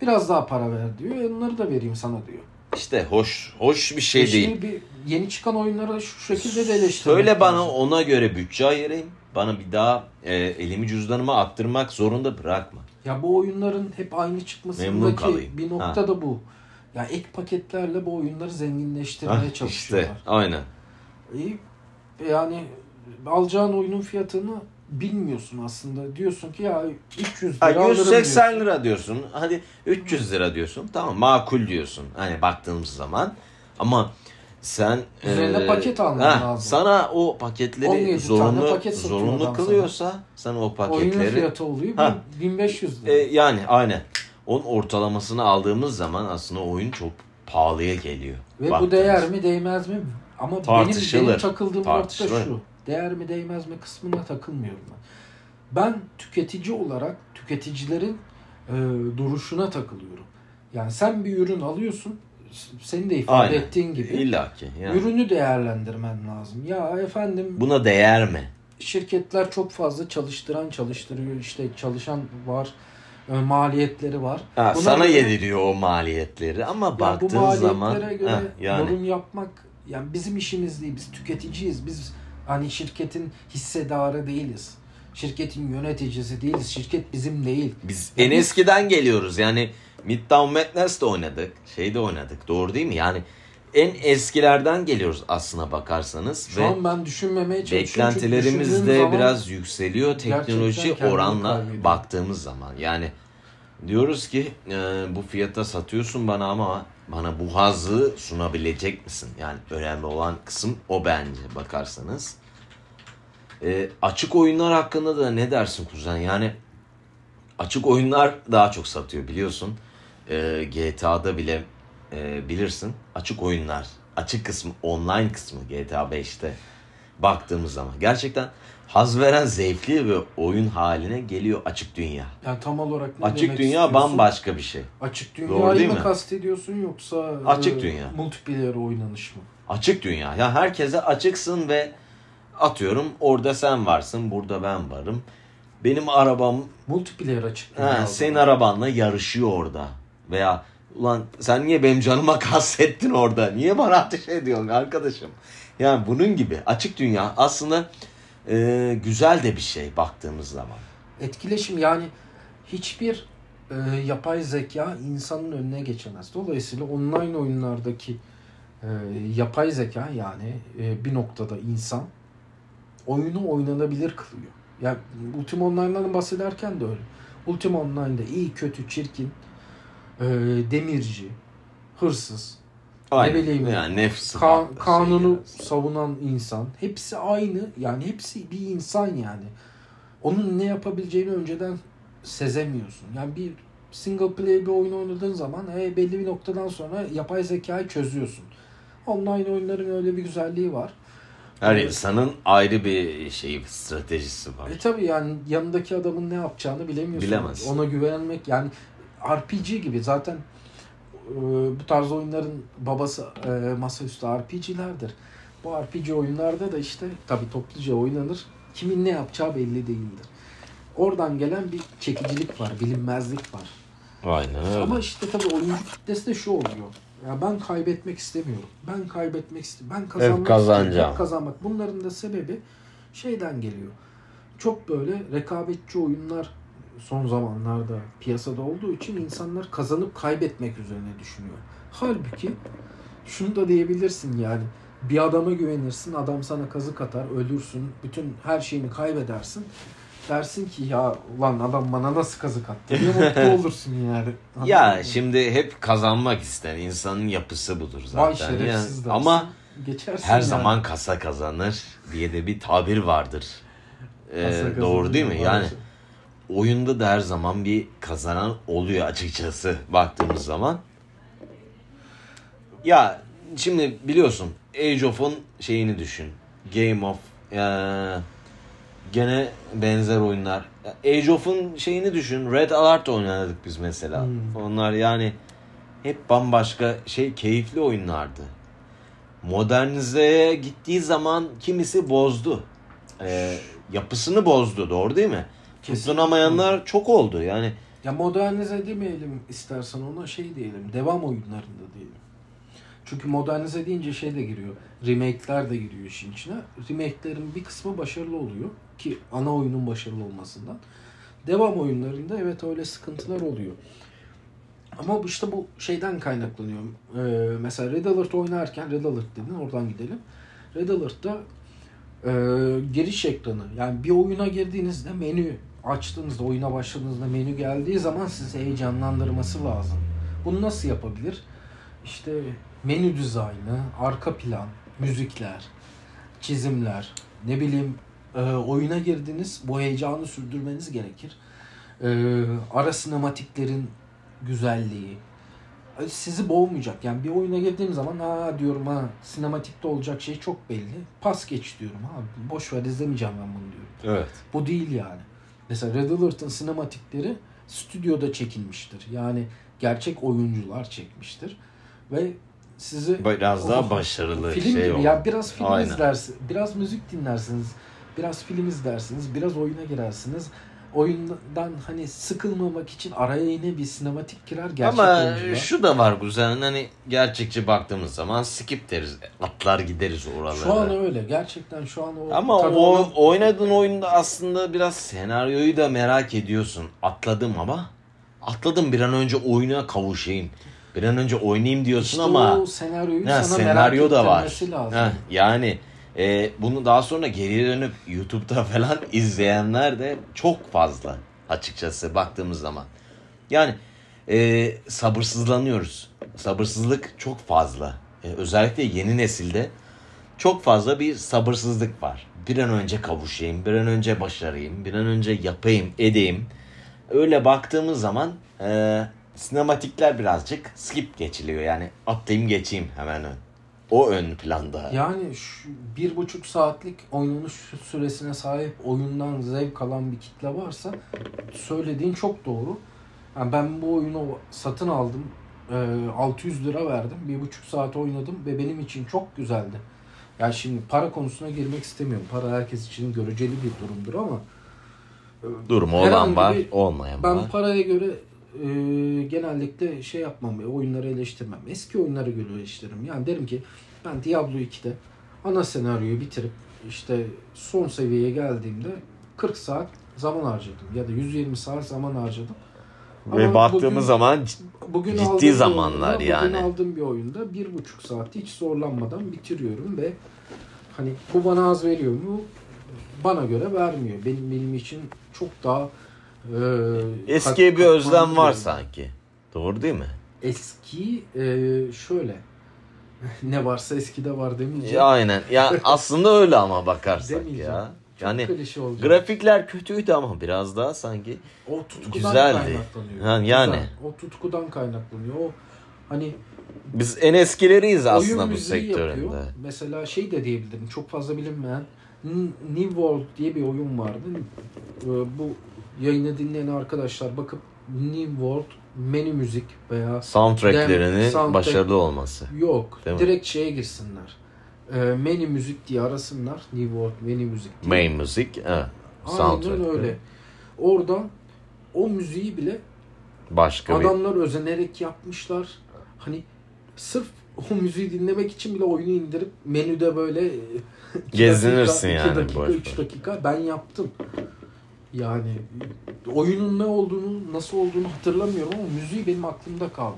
biraz daha para ver diyor. Onları da vereyim sana diyor. İşte hoş hoş bir şey E değil. şimdi bir yeni çıkan oyunları şu şekilde de eleştirmek Söyle bana lazım. ona göre bütçe ayırayım. Bana bir daha e, elimi cüzdanıma attırmak zorunda bırakma. Ya bu oyunların hep aynı çıkmasındaki bir nokta da bu. Ya ek paketlerle bu oyunları zenginleştirmeye Hah, çalışıyorlar. işte aynen. İyi. Yani alacağın oyunun fiyatını bilmiyorsun aslında. Diyorsun ki ya 300 lira Ha, alırım 180 diyorsun. lira diyorsun. Hadi 300 lira diyorsun. Tamam makul diyorsun. Hani baktığımız zaman. Ama sen Üzerine e, paket alman lazım. Sana o paketleri 17 tane zorunlu paket zorunlu kılıyorsa sen o Oyunun paketleri fiyatı oluyor Ha. 1500 lira. E, yani aynen. Onun ortalamasını aldığımız zaman aslında oyun çok pahalıya geliyor. Ve bu Baktığımız- değer mi değmez mi? Ama benim, benim takıldığım nokta şu. Değer mi değmez mi kısmına takılmıyorum ben. Ben tüketici olarak tüketicilerin e, duruşuna takılıyorum. Yani sen bir ürün alıyorsun. Senin de ifade Aynen. ettiğin gibi. İlla ki. Yani. Ürünü değerlendirmen lazım. Ya efendim Buna değer mi? şirketler çok fazla çalıştıran çalıştırıyor. İşte çalışan var. e, maliyetleri var. Ha, Buna sana göre- yediriyor o maliyetleri ama Ya bu baktığın maliyetlere zaman göre ha, yani yorum yapmak yani bizim işimiz değil. Biz tüketiciyiz. Biz hani şirketin hissedarı değiliz. Şirketin yöneticisi değiliz. Şirket bizim değil. biz Ya en eskiden geliyoruz yani Midtown Madness'te oynadık şeyde oynadık doğru değil mi yani en eskilerden geliyoruz aslına bakarsanız. Şu ve an ben düşünmemeye çalışıyorum. beklentilerimiz de biraz yükseliyor teknoloji oranla baktığımız zaman. Yani diyoruz ki e, bu fiyata satıyorsun bana ama bana bu hazzı sunabilecek misin? Yani önemli olan kısım o bence bakarsanız. E, açık oyunlar hakkında da ne dersin kuzen? Yani açık oyunlar daha çok satıyor biliyorsun. E, GTA'da bile e, bilirsin açık oyunlar. Açık kısmı, online kısmı GTA 5'te baktığımız zaman. Gerçekten haz veren zevkli bir oyun haline geliyor açık dünya. yani tam olarak ne Açık demek dünya istiyorsun? bambaşka bir şey. Açık Doğru dünyayı değil mı mi? kastediyorsun yoksa Açık e, dünya. multiplayer oynanış mı? Açık dünya. Ya herkese açıksın ve atıyorum orada sen varsın, burada ben varım. Benim arabam Multiplayer açık dünya. ha, o senin zaman. arabanla yarışıyor orada. Veya ulan sen niye benim canıma kastettin orada? Niye bana ateş ediyorsun arkadaşım? Yani bunun gibi açık dünya aslında e, güzel de bir şey baktığımız zaman. Etkileşim yani hiçbir e, yapay zeka insanın önüne geçemez. Dolayısıyla online oyunlardaki e, yapay zeka yani e, bir noktada insan oyunu oynanabilir kılıyor. Yani Ultima Online'dan bahsederken de öyle. Ultima Online'da iyi, kötü, çirkin, e, demirci, hırsız, Aynen. bileyim. yani nefsi Ka- kanunu şeyler. savunan insan. Hepsi aynı. Yani hepsi bir insan yani. Onun ne yapabileceğini önceden sezemiyorsun. Yani bir single player bir oyun oynadığın zaman e, belli bir noktadan sonra yapay zekayı çözüyorsun. Online oyunların öyle bir güzelliği var. Her Evet. insanın ayrı bir şeyi, stratejisi var. E tabi yani yanındaki adamın ne yapacağını bilemiyorsun. Bilemez. Ona güvenmek yani RPG gibi zaten e, bu tarz oyunların babası e, masaüstü RPG'lerdir. Bu RPG oyunlarda da işte tabi topluca oynanır. Kimin ne yapacağı belli değildir. Oradan gelen bir çekicilik var, bilinmezlik var. Aynen öyle. Ama işte tabii oyuncu kitlesi de şu oluyor. Ya ben kaybetmek istemiyorum. Ben kaybetmek istemiyorum. Ben kazanmak Hep kazanacağım. Hep kazanmak. Bunların da sebebi şeyden geliyor. Çok böyle rekabetçi oyunlar son zamanlarda piyasada olduğu için insanlar kazanıp kaybetmek üzerine düşünüyor. Halbuki şunu da diyebilirsin yani bir adama güvenirsin adam sana kazık atar ölürsün bütün her şeyini kaybedersin dersin ki ya ulan adam bana nasıl kazık attı diye mutlu olursun yani. Ya Anladın mı? şimdi hep kazanmak ister. insanın yapısı budur Vay zaten. şerefsiz Ya. dersin. Ama Geçersin her yani. zaman kasa kazanır diye de bir tabir vardır. Ee, doğru değil mi? Yani oyunda da her zaman bir kazanan oluyor açıkçası baktığımız zaman. Ya şimdi biliyorsun Age of'un şeyini düşün. Game of eee, gene benzer oyunlar. Age of'un şeyini düşün. Red Alert oynadık biz mesela. Hmm. Onlar yani hep bambaşka şey keyifli oyunlardı. Modernizeye gittiği zaman kimisi bozdu. Ee, yapısını bozdu doğru değil mi? Kesinlikle. Tutunamayanlar çok oldu yani. Ya modernize demeyelim istersen ona şey diyelim. Devam oyunlarında diyelim. Çünkü modernize deyince şey de giriyor. Remake'ler de giriyor işin içine. Remake'lerin bir kısmı başarılı oluyor. Ki ana oyunun başarılı olmasından. Devam oyunlarında evet öyle sıkıntılar oluyor. Ama işte bu şeyden kaynaklanıyor. Ee, mesela Red Alert oynarken Red Alert dedin oradan gidelim. Red Alert'ta e, giriş ekranı yani bir oyuna girdiğinizde menü açtığınızda oyuna başladığınızda menü geldiği zaman sizi heyecanlandırması lazım. Bunu nasıl yapabilir? İşte menü dizaynı, arka plan, müzikler, çizimler, ne bileyim e, oyuna girdiniz bu heyecanı sürdürmeniz gerekir. E, ara sinematiklerin güzelliği e, sizi boğmayacak. Yani bir oyuna girdiğim zaman ha diyorum ha sinematikte olacak şey çok belli. Pas geç diyorum ha boş ver izlemeyeceğim ben bunu diyorum. Evet. Bu değil yani. Mesela Red Alert'ın sinematikleri stüdyoda çekilmiştir. Yani gerçek oyuncular çekmiştir. Ve sizi Biraz daha başarılı film şey gibi ya biraz film Aynen. izlersiniz, biraz müzik dinlersiniz, biraz film izlersiniz, biraz oyuna girersiniz. Oyundan hani sıkılmamak için araya yine bir sinematik girer gerçek Ama oyuncular. şu da var güzel hani gerçekçi baktığımız zaman skip deriz. Atlar gideriz oralara. Şu an öyle. Gerçekten şu an o Ama o olan- oynadığın oyunda aslında biraz senaryoyu da merak ediyorsun. Atladım ama atladım bir an önce oyuna kavuşayım. Bir an önce oynayayım diyorsun İşte ama o senaryoyu Ha, sana senaryo merak da var. lazım. Ha, yani e, bunu daha sonra geriye dönüp YouTube'da falan izleyenler de çok fazla açıkçası baktığımız zaman. Yani e, sabırsızlanıyoruz. Sabırsızlık çok fazla. E, özellikle yeni nesilde çok fazla bir sabırsızlık var. Bir an önce kavuşayım, bir an önce başarayım, bir an önce yapayım, edeyim. Öyle baktığımız zaman e, sinematikler birazcık skip geçiliyor. Yani atlayayım geçeyim hemen ön. O ön planda. Yani şu bir buçuk saatlik oynanış süresine sahip oyundan zevk alan bir kitle varsa söylediğin çok doğru. Yani ben bu oyunu satın aldım. Ee, 600 lira verdim. Bir buçuk saat oynadım ve benim için çok güzeldi. Yani şimdi para konusuna girmek istemiyorum. Para herkes için göreceli bir durumdur ama Durumu olan var, bir- olmayan ben var. paraya göre e, genellikle şey yapmam, e, oyunları eleştirmem. Eski oyunları göre eleştiririm. Yani derim ki ben Diablo 2'de ana senaryoyu bitirip işte son seviyeye geldiğimde 40 saat zaman harcadım ya da 120 saat zaman harcadım. Ve Ama baktığımız bugün- zaman Bugün Ciddi zamanlar oyunda, yani. Bugün aldığım bir oyunda bir buçuk saati hiç zorlanmadan bitiriyorum ve hani bu bana az veriyor mu? Bana göre vermiyor. Benim benim için çok daha e, eskiye bir özlem var sanki. Doğru değil mi? Eski e, şöyle ne varsa eskide var demeyeceğim. Ya, aynen. Ya aslında öyle ama bakarsak ya. Çok Yani grafikler kötüydü ama biraz daha sanki o tutkudan güzeldi. kaynaklanıyor. Yani. Güzel. O tutkudan kaynaklanıyor. O hani biz en eskileriyiz aslında bu sektöründe. yapıyor. Mesela şey de diyebilirim. Çok fazla bilinmeyen New World diye bir oyun vardı. Ee, Bu yayını dinleyen arkadaşlar bakıp New World menü müzik veya Soundtracklerinin soundtrack- başarılı olması. yok Değil mi? direkt şeye girsinler. Ee, menü müzik diye arasınlar. New World menü müzik diye. Main müzik, evet. Soundtrack. Aynen öyle. Oradan o müziği bile Başka bir adamlar özenerek yapmışlar. Hani sırf o müziği dinlemek için bile oyunu indirip menüde böyle iki Gezinirsin dakika, yani dakika, boş üç boş. dakika ben yaptım. Yani oyunun ne olduğunu, nasıl olduğunu hatırlamıyorum ama müziği benim aklımda kaldı.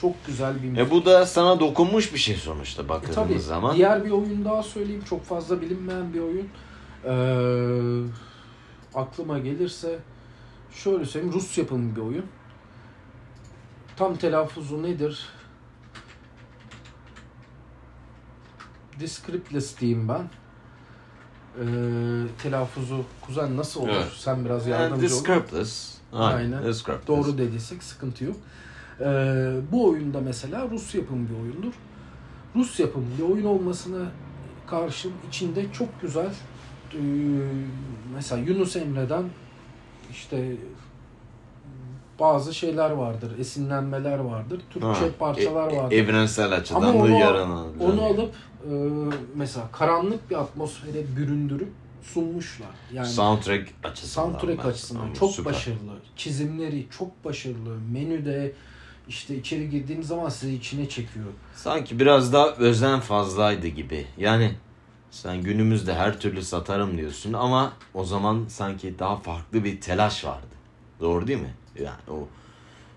Çok güzel bir müzik. E bu da sana dokunmuş bir şey sonuçta E baktığımız tabii zaman. diğer bir oyun daha söyleyeyim. Çok fazla bilinmeyen bir oyun. Ee, aklıma gelirse şöyle söyleyeyim. Rus yapımı bir oyun. Tam telaffuzu nedir? Descriptless diyeyim ben. Ee, telaffuzu kuzen nasıl olur? Evet. Sen biraz yardımcı ol. Descriptless. Aynen. Aynen. Descriptless. Doğru dediysek sıkıntı yok. Ee, bu oyunda mesela Rus yapımı bir oyundur. Rus yapımı bir oyun olmasına karşın içinde çok güzel e, mesela Yunus Emre'den işte bazı şeyler vardır, esinlenmeler vardır, Türkçe Ha, parçalar e- vardır. Evrensel açıdan Ama onu, onu alıp e, mesela karanlık bir atmosfere büründürüp sunmuşlar. Yani soundtrack açısından. soundtrack ben- açısından Ama çok süper. başarılı. Çizimleri çok başarılı. Menüde işte içeri girdiğim zaman sizi içine çekiyor. Sanki biraz daha özen fazlaydı gibi. Yani sen günümüzde her türlü satarım diyorsun ama o zaman sanki daha farklı bir telaş vardı. Doğru değil mi? Yani o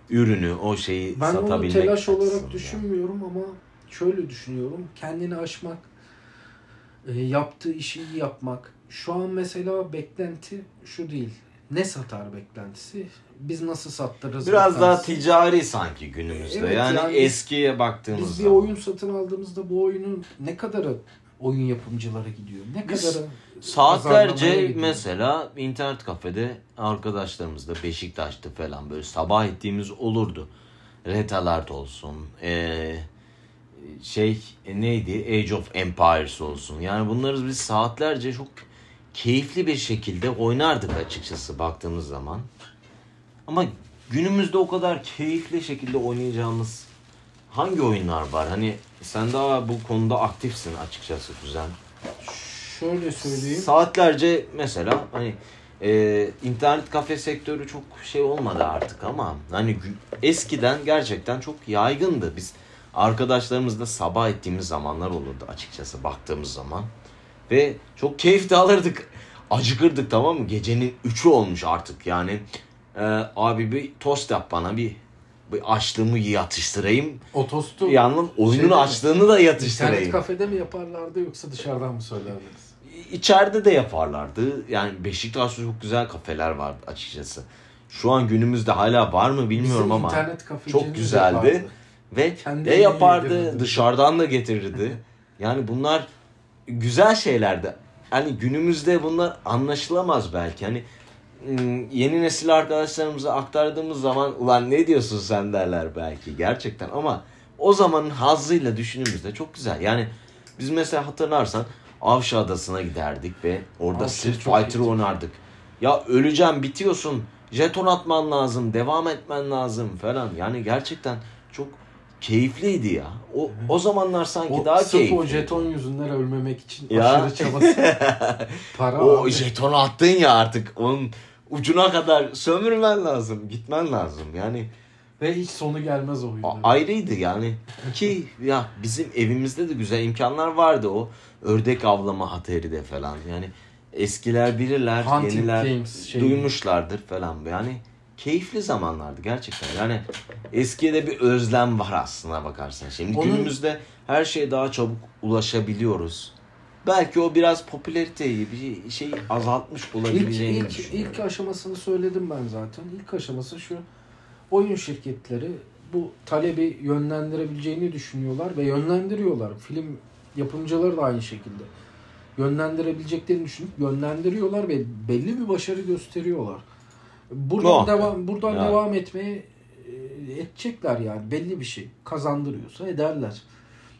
ürünü, o şeyi Ben onu satabilmek telaş olarak düşünmüyorum ama şöyle düşünüyorum. Kendini aşmak, e, yaptığı işi iyi yapmak. Şu an mesela beklenti şu değil. Ne satar beklentisi? Biz nasıl sattırırız? Biraz daha beklentisi. ticari sanki günümüzde. Evet, yani, yani eskiye baktığımız Biz bir oyun satın aldığımızda bu oyunun ne kadarı oyun yapımcılara gidiyor? Ne Biz kadarı Saatlerce mesela internet kafede arkadaşlarımızla Beşiktaş'ta falan böyle sabah ettiğimiz olurdu. Red Alert olsun. ee, şey e, neydi? Age of Empires olsun. Yani bunları biz saatlerce çok keyifli bir şekilde oynardık açıkçası baktığımız zaman. Ama günümüzde o kadar keyifli şekilde oynayacağımız hangi oyunlar var? Hani sen daha bu konuda aktifsin açıkçası Kuzen. Şöyle söyleyeyim. Saatlerce mesela hani e, internet kafe sektörü çok şey olmadı artık ama hani eskiden gerçekten çok yaygındı. Biz arkadaşlarımızla sabah ettiğimiz zamanlar olurdu açıkçası baktığımız zaman. Ve çok keyif de alırdık. Acıkırdık tamam mı? Gecenin 3'ü olmuş artık yani. E, abi bir tost yap bana bir bir açlığımı yatıştırayım. O tostu Yalnız oyunun mi? açlığını da internet yatıştırayım. kafede mi yaparlardı yoksa dışarıdan mı söylerdiniz? İçeride de yaparlardı. Yani Beşiktaş'ta çok güzel kafeler vardı açıkçası. Şu an günümüzde hala var mı bilmiyorum Bizim ama internet çok güzeldi. yapardı. Ve Kendi ne evine yapardı dışarıdan da getirirdi. Yani bunlar güzel şeylerdi. Hani günümüzde bunlar anlaşılamaz belki. Hani ım, yeni nesil arkadaşlarımıza aktardığımız zaman ulan ne diyorsun sen derler belki gerçekten ama o zamanın hazzıyla düşündüğümüzde çok güzel. Yani biz mesela hatırlarsan Avşa Adası'na giderdik ve orada Avşa Street Fighter oynardık. Ya öleceğim bitiyorsun jeton atman lazım devam etmen lazım falan. Yani gerçekten çok keyifliydi ya. O, o zamanlar sanki O, daha keyifli. o jeton yüzünden ölmemek için Ya. aşırı çabası. Para o abi. jetonu attın ya artık onun ucuna kadar sömürmen lazım. Gitmen lazım. Yani Ve hiç sonu gelmez o oyunda. ayrıydı yani. Ki ya bizim evimizde de güzel imkanlar vardı o. Ördek avlama hateride falan. Yani eskiler bilirler, Hunting yeniler games şey. duymuşlardır falan. Yani keyifli zamanlardı gerçekten. Yani eskiye de bir özlem var aslına bakarsan. Şimdi Onun- günümüzde her şeye daha çabuk ulaşabiliyoruz. Belki o biraz popülariteyi bir şey azaltmış İlk, olabileceğini ilk, düşünüyorum. ilk aşamasını söyledim ben zaten. İlk aşaması şu. Oyun şirketleri bu talebi yönlendirebileceğini düşünüyorlar ve yönlendiriyorlar. Film yapımcıları da aynı şekilde. Yönlendirebileceklerini düşünüp yönlendiriyorlar ve belli bir başarı gösteriyorlar. Buradan Muhakkak. devam buradan Yani. devam etmeye e, edecekler yani belli bir şey E, kazandırıyorsa ederler.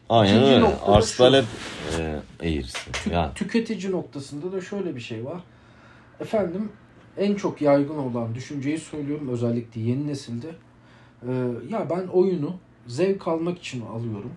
Aynen İkinci öyle. Arz talep e, eğrisi. Yani. Tüketici noktasında da şöyle bir şey var. Efendim en çok yaygın olan düşünceyi söylüyorum özellikle yeni nesilde. Ee, ya ben oyunu zevk almak için alıyorum.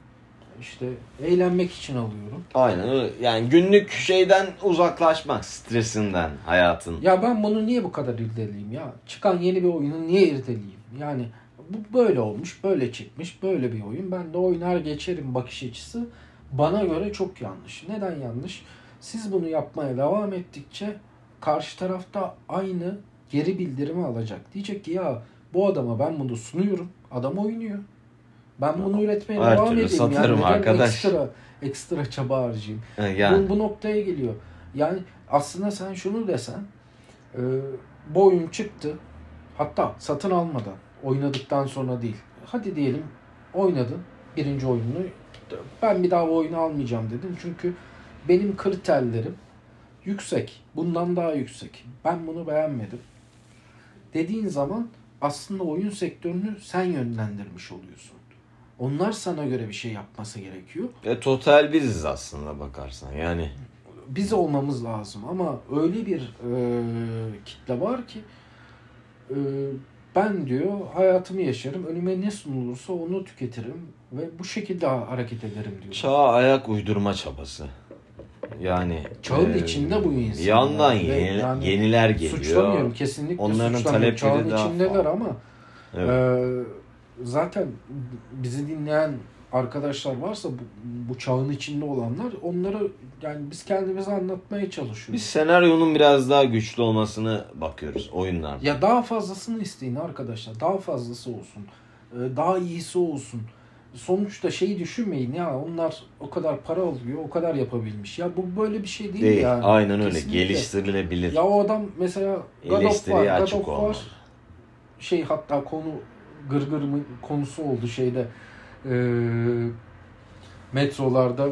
İşte eğlenmek için alıyorum. Aynen öyle. Yani günlük şeyden uzaklaşmak, stresinden, hayatın. Ya ben bunu niye bu kadar irdeleyeyim ya? Çıkan yeni bir oyunu niye irdeleyeyim? Yani bu böyle olmuş, böyle çıkmış, böyle bir oyun. Ben de oynar geçerim bakış açısı bana göre çok yanlış. Neden yanlış? Siz bunu yapmaya devam ettikçe karşı tarafta aynı geri bildirimi alacak. Diyecek ki ya bu adama ben bunu sunuyorum. Adam oynuyor. Ben bunu üretmeye Her devam edeyim. satarım neden arkadaş. Ekstra, ekstra çaba harcayayım. Yani. Bu, bu noktaya geliyor. Yani aslında sen şunu desen e, bu oyun çıktı hatta satın almadan oynadıktan sonra değil. Hadi diyelim oynadın birinci oyununu ben bir daha bu oyunu almayacağım dedin. Çünkü benim kriterlerim yüksek. Bundan daha yüksek. Ben bunu beğenmedim. Dediğin zaman aslında oyun sektörünü sen yönlendirmiş oluyorsun. Onlar sana göre bir şey yapması gerekiyor. E, total biziz aslında bakarsan. Yani biz olmamız lazım ama öyle bir e, kitle var ki e, ben diyor hayatımı yaşarım önüme ne sunulursa onu tüketirim ve bu şekilde hareket ederim diyor. çağa ayak uydurma çabası. Yani Çağın e, içinde bu insanlar. Yandan yeni, yani yeniler geliyor. Suçlamıyorum kesinlikle Onların suçlamıyorum. talepleri Çağın içindeler fazla. ama Evet. e, zaten bizi dinleyen arkadaşlar varsa bu, bu çağın içinde olanlar onları yani biz kendimize anlatmaya çalışıyoruz. Biz senaryonun biraz daha güçlü olmasını bakıyoruz oyunlarda. Ya daha fazlasını isteyin arkadaşlar. Daha fazlası olsun. Ee, Daha iyisi olsun. Sonuçta şeyi düşünmeyin ya onlar o kadar para alıyor, o kadar yapabilmiş. Ya bu böyle bir şey değil, Değil. yani. Aynen öyle. Kesinlikle. Geliştirilebilir. Ya o adam mesela God of War, God of War şey hatta konu gırgır mı konusu oldu şeyde e, metrolarda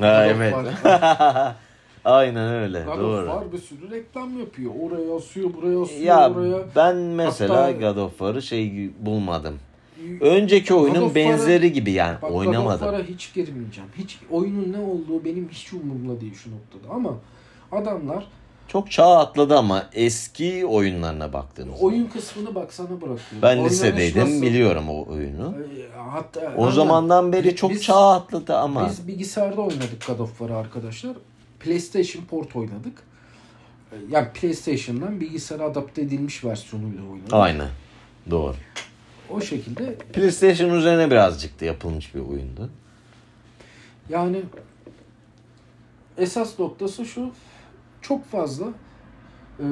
Ha, evet. Aynen öyle. God Doğru. War bir sürü reklam yapıyor. Oraya asıyor, buraya asıyor, Ya oraya. ben mesela Hatta- God of War'ı şey bulmadım. Önceki oyunun benzeri gibi yani Bak God of oynamadım. War'a hiç girmeyeceğim. Hiç oyunun ne olduğu benim hiç umurumda değil şu noktada. Ama adamlar Çok çağ atladı ama eski oyunlarına baktığınız zaman. oyun kısmını bak sana bırakıyor. Ben Oynanış lisedeydim nasıl? biliyorum o oyunu. Hatta O zamandan beri çok Biz- çağ atladı ama. Biz bilgisayarda oynadık God of War'ı arkadaşlar. PlayStation Port oynadık. Yani PlayStation'dan bilgisayara adapte edilmiş versiyonuyla oynadık. Aynen. Doğru. O şekilde PlayStation üzerine birazcık da yapılmış bir oyundu. Yani esas noktası şu çok fazla e,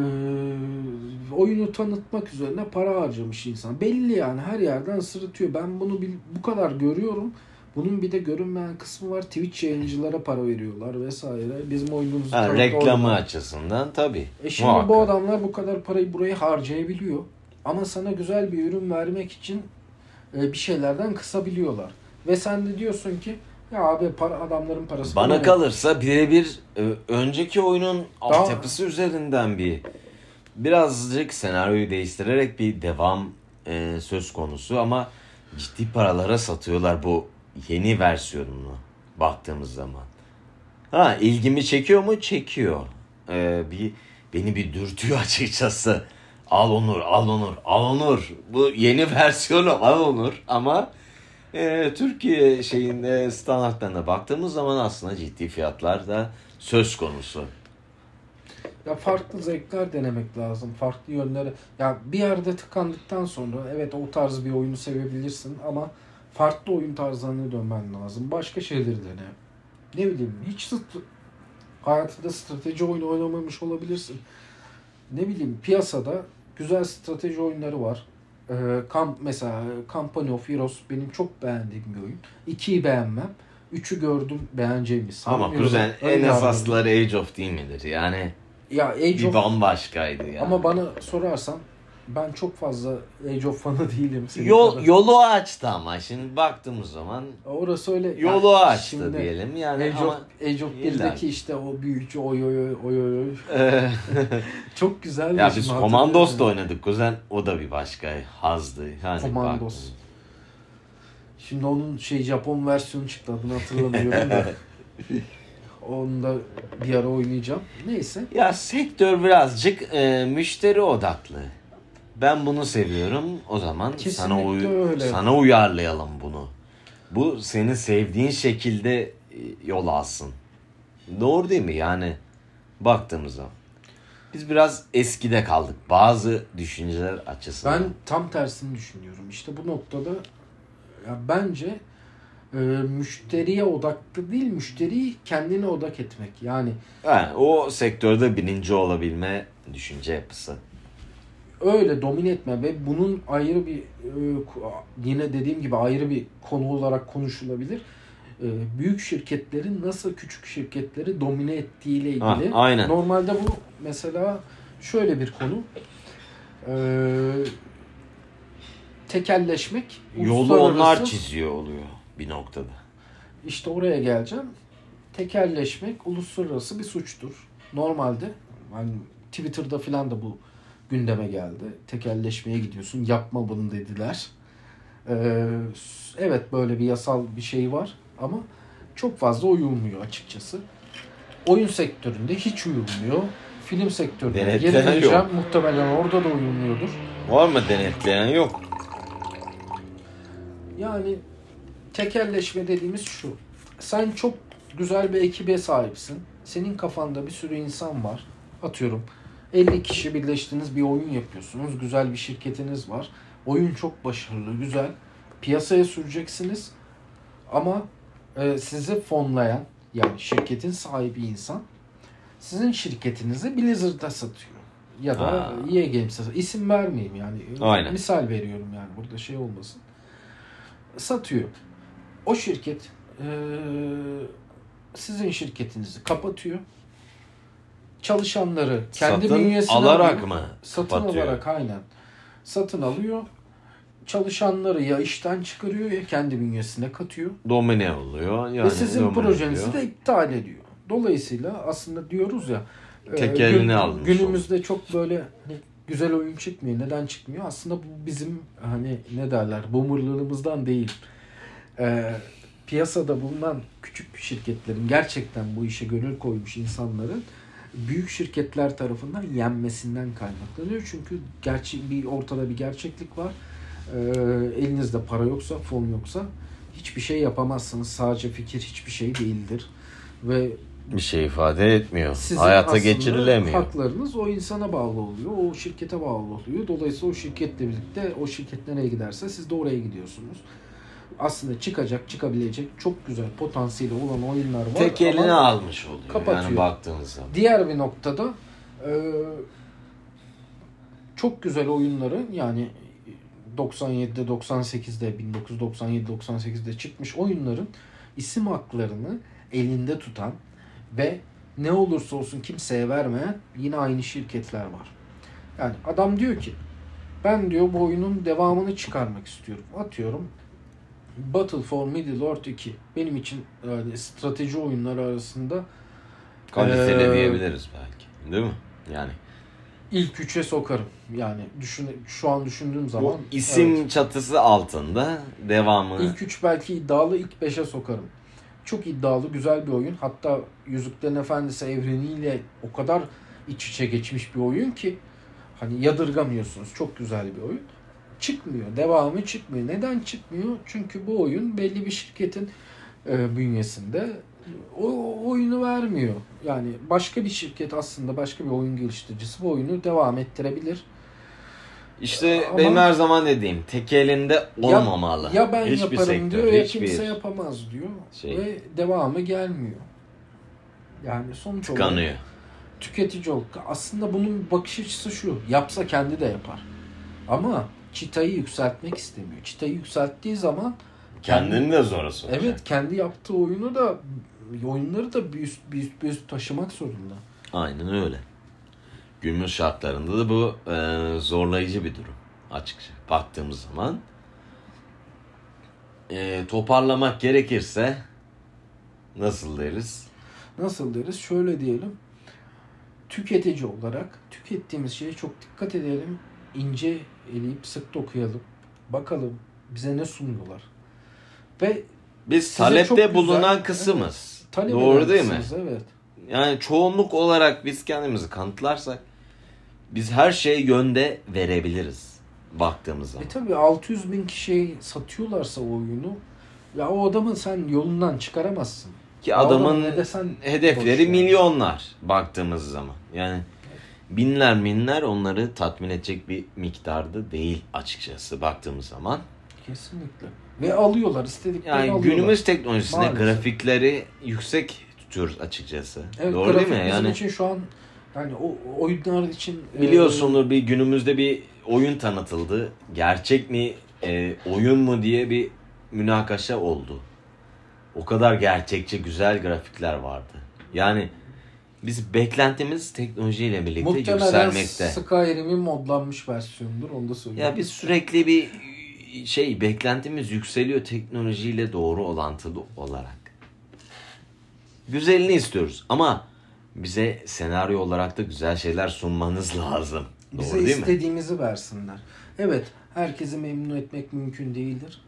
oyunu tanıtmak üzerine para harcamış insan. Belli yani her yerden sırıtıyor. Ben bunu bil- bu kadar görüyorum. Bunun bir de görünmeyen kısmı var. Twitch yayıncılara para veriyorlar vesaire. Bizim oyunumuzu Ha, reklamı oradan. açısından tabii. E şimdi Muhakkak. bu adamlar bu kadar parayı buraya harcayabiliyor. Ama sana güzel bir ürün vermek için e, bir şeylerden kısabiliyorlar. Ve sen de diyorsun ki ya abi para adamların parası. Bana bana ne?" kalırsa birebir e, önceki oyunun Daha- altyapısı üzerinden bir birazcık senaryoyu değiştirerek bir devam e, söz konusu ama ciddi paralara satıyorlar bu yeni versiyonunu baktığımız zaman. Ha ilgimi çekiyor mu? Çekiyor. E, bir beni bir dürtüyor açıkçası. Al Onur, al Onur, al Onur. Bu yeni versiyonu al Onur ama e, Türkiye şeyinde standartlarına baktığımız zaman aslında ciddi fiyatlar da söz konusu. Ya farklı zevkler denemek lazım. Farklı yönleri. Ya bir yerde tıkandıktan sonra evet o tarz bir oyunu sevebilirsin ama farklı oyun tarzlarına dönmen lazım. Başka şeyleri dene. Ne bileyim hiç hayatında strateji oyunu oynamamış olabilirsin. Ne bileyim piyasada güzel strateji oyunları var. Ee, kamp mesela Company of Heroes benim çok beğendiğim bir oyun. 2'yi beğenmem. 3'ü gördüm beğeneceğimi Ama sanmıyorum. kuzen en esasları Age of değil midir? Yani Ya Age bir of bambaşkaydı yani. Ama bana sorarsan ben çok fazla Age of fanı değilim. Senin Yol, kadar. yolu açtı ama şimdi baktığımız zaman Orası öyle. yolu Yani açtı şimdi diyelim yani Age ama of, Age of illa- 1'deki işte o büyücü oy oy oy oy oy Çok güzel. ya biz şimdi Commandos da oynadık kuzen o da bir başka hazdı. Yani Commandos. baktığımız- Şimdi onun şey Japon versiyonu çıktı adını hatırlamıyorum da. Onu da bir ara oynayacağım. Neyse. Ya sektör birazcık e, müşteri odaklı. Ben bunu seviyorum. O zaman sana Kesinlikle uy- öyle. sana uyarlayalım bunu. Bu senin sevdiğin şekilde e, yol alsın. Doğru değil mi? Yani baktığımız zaman. Biz biraz eskide kaldık. Bazı düşünceler açısından. Ben tam tersini düşünüyorum. İşte bu noktada ya bence e, müşteriye odaklı değil, müşteriyi kendine odak etmek. Yani Yani o sektörde birinci olabilme düşünce yapısı. Öyle domine etme ve bunun ayrı bir e, yine dediğim gibi ayrı bir konu olarak konuşulabilir. E, büyük şirketlerin nasıl küçük şirketleri domine ettiğiyle ilgili. Ha, aynen. Normalde bu mesela şöyle bir konu. E, tekelleşmek. Yolu onlar çiziyor oluyor bir noktada. İşte oraya geleceğim. Tekelleşmek uluslararası bir suçtur. Normalde hani Twitter'da falan da bu gündeme geldi. Tekelleşmeye gidiyorsun yapma bunu dediler. Ee, evet böyle bir yasal bir şey var ama çok fazla uyulmuyor açıkçası. Oyun sektöründe hiç uyulmuyor. Film sektöründe Denetleyen geri yok. Muhtemelen orada da uyulmuyordur. Var mı denetleyen yok. Yani tekelleşme dediğimiz şu. Sen çok güzel bir ekibe sahipsin. Senin kafanda bir sürü insan var. Atıyorum 50 kişi birleştiniz bir oyun yapıyorsunuz. Güzel bir şirketiniz var. Oyun çok başarılı, güzel. Piyasaya süreceksiniz. Ama e, sizi fonlayan yani şirketin sahibi insan sizin şirketinizi Blizzard'a satıyor. Ya da Ha. EA Games'e. İsim vermeyeyim yani. Aynen. Misal veriyorum yani burada şey olmasın. Satıyor. O şirket e, sizin şirketinizi kapatıyor. Çalışanları kendi Satın bünyesine alarak alıyor. mı Satın kapatıyor? alarak aynen. Satın alıyor. Çalışanları ya işten çıkarıyor ya kendi bünyesine katıyor. domine oluyor. Yani Ve sizin projenizi oluyor. de iptal ediyor. Dolayısıyla aslında diyoruz ya e, Tek elini gün- almış günümüzde çok böyle hani güzel oyun çıkmıyor. Neden çıkmıyor? Aslında bu bizim hani ne derler boomerlığımızdan değil. E, piyasada bulunan küçük şirketlerin gerçekten bu işe gönül koymuş insanların büyük şirketler tarafından yenmesinden kaynaklanıyor. Çünkü gerçi bir ortada bir gerçeklik var. E, elinizde para yoksa, fon yoksa hiçbir şey yapamazsınız. Sadece fikir hiçbir şey değildir. Ve bir şey ifade etmiyor. sizin Hayata geçirilemiyor. haklarınız o insana bağlı oluyor. O şirkete bağlı oluyor. Dolayısıyla o şirketle birlikte o şirket nereye giderse siz de oraya gidiyorsunuz. Aslında çıkacak, çıkabilecek çok güzel potansiyeli olan oyunlar var. Tek elini ama almış oluyor. kapatıyor. Yani baktığınız zaman. Diğer bir noktada e, çok güzel oyunların yani 97'de 98'de 1997-98'de çıkmış oyunların isim haklarını elinde tutan ve ne olursa olsun kimseye vermeyen yine aynı şirketler var. Yani adam diyor ki ben diyor bu oyunun devamını çıkarmak istiyorum. Atıyorum Battle for Middle Earth 2 benim için yani strateji oyunları arasında Kaliteli Ee, diyebiliriz belki. Değil mi? Yani ilk üçe sokarım. Yani düşün, şu an düşündüğüm zaman bu isim evet. çatısı altında devamı İlk üç belki iddialı, ilk beşe sokarım. Çok iddialı, güzel bir oyun. Hatta Yüzüklerin Efendisi evreniyle o kadar iç içe geçmiş bir oyun ki hani yadırgamıyorsunuz. Çok güzel bir oyun. Çıkmıyor. Devamı çıkmıyor. Neden çıkmıyor? Çünkü bu oyun belli bir şirketin e, bünyesinde o, o oyunu vermiyor. Yani başka bir şirket aslında başka bir oyun geliştiricisi bu oyunu devam ettirebilir. İşte Ama- benim her zaman dediğim tek elinde Ya- olmamalı. Ya ben hiçbir yaparım sektör, diyor ya hiçbir kimse yapamaz diyor. şey. Ve devamı gelmiyor. Yani sonuç olarak tıkanıyor. tüketici ol. Aslında bunun bakış açısı şu. Yapsa kendi de yapar. Ama çıtayı yükseltmek istemiyor. Çıtayı yükselttiği zaman Kendini de zora sokacak. Evet kendi yaptığı oyunu da oyunları da bir üst, bir üst, bir üst taşımak zorunda. Aynen öyle. Günümüz şartlarında da bu e, zorlayıcı bir durum açıkça. Baktığımız zaman e, toparlamak gerekirse nasıl deriz? Nasıl deriz? Şöyle diyelim. Tüketici olarak tükettiğimiz şeye çok dikkat edelim. İnce eleyip sık dokuyalım. Bakalım bize ne sunuyorlar. Ve Biz talepte güzel, bulunan kısmız. talep Doğru değil mi? Evet. Yani çoğunluk olarak biz kendimizi kanıtlarsak biz her şeyi yönde verebiliriz baktığımız zaman. E tabi 600 bin kişiye satıyorlarsa o oyunu ya o adamı sen yolundan çıkaramazsın. Ki adamın adamın desen hedefleri milyonlar baktığımız zaman. Yani binler minler onları tatmin edecek bir miktarda değil açıkçası baktığımız zaman. Kesinlikle. Ve alıyorlar istediklerini Yani alıyorlar. günümüz teknolojisinde Maalesef. grafikleri yüksek tutuyoruz açıkçası. evet, Doğru değil mi? bizim Yani için şu an yani o oyunlar için e, biliyorsundur bir günümüzde bir oyun tanıtıldı. Gerçek mi e, oyun mu diye bir münakaşa oldu. O kadar gerçekçi güzel grafikler vardı. Yani biz beklentimiz teknolojiyle birlikte muhtemelen yükselmekte. Skyrim'in modlanmış versiyonudur onu da söyleyeyim. Ya biz sürekli bir şey beklentimiz yükseliyor teknolojiyle doğru orantılı olarak. Güzelini istiyoruz ama bize senaryo olarak da güzel şeyler sunmanız lazım. Bize Doğru değil mi? istediğimizi versinler. Evet herkesi memnun etmek mümkün değildir.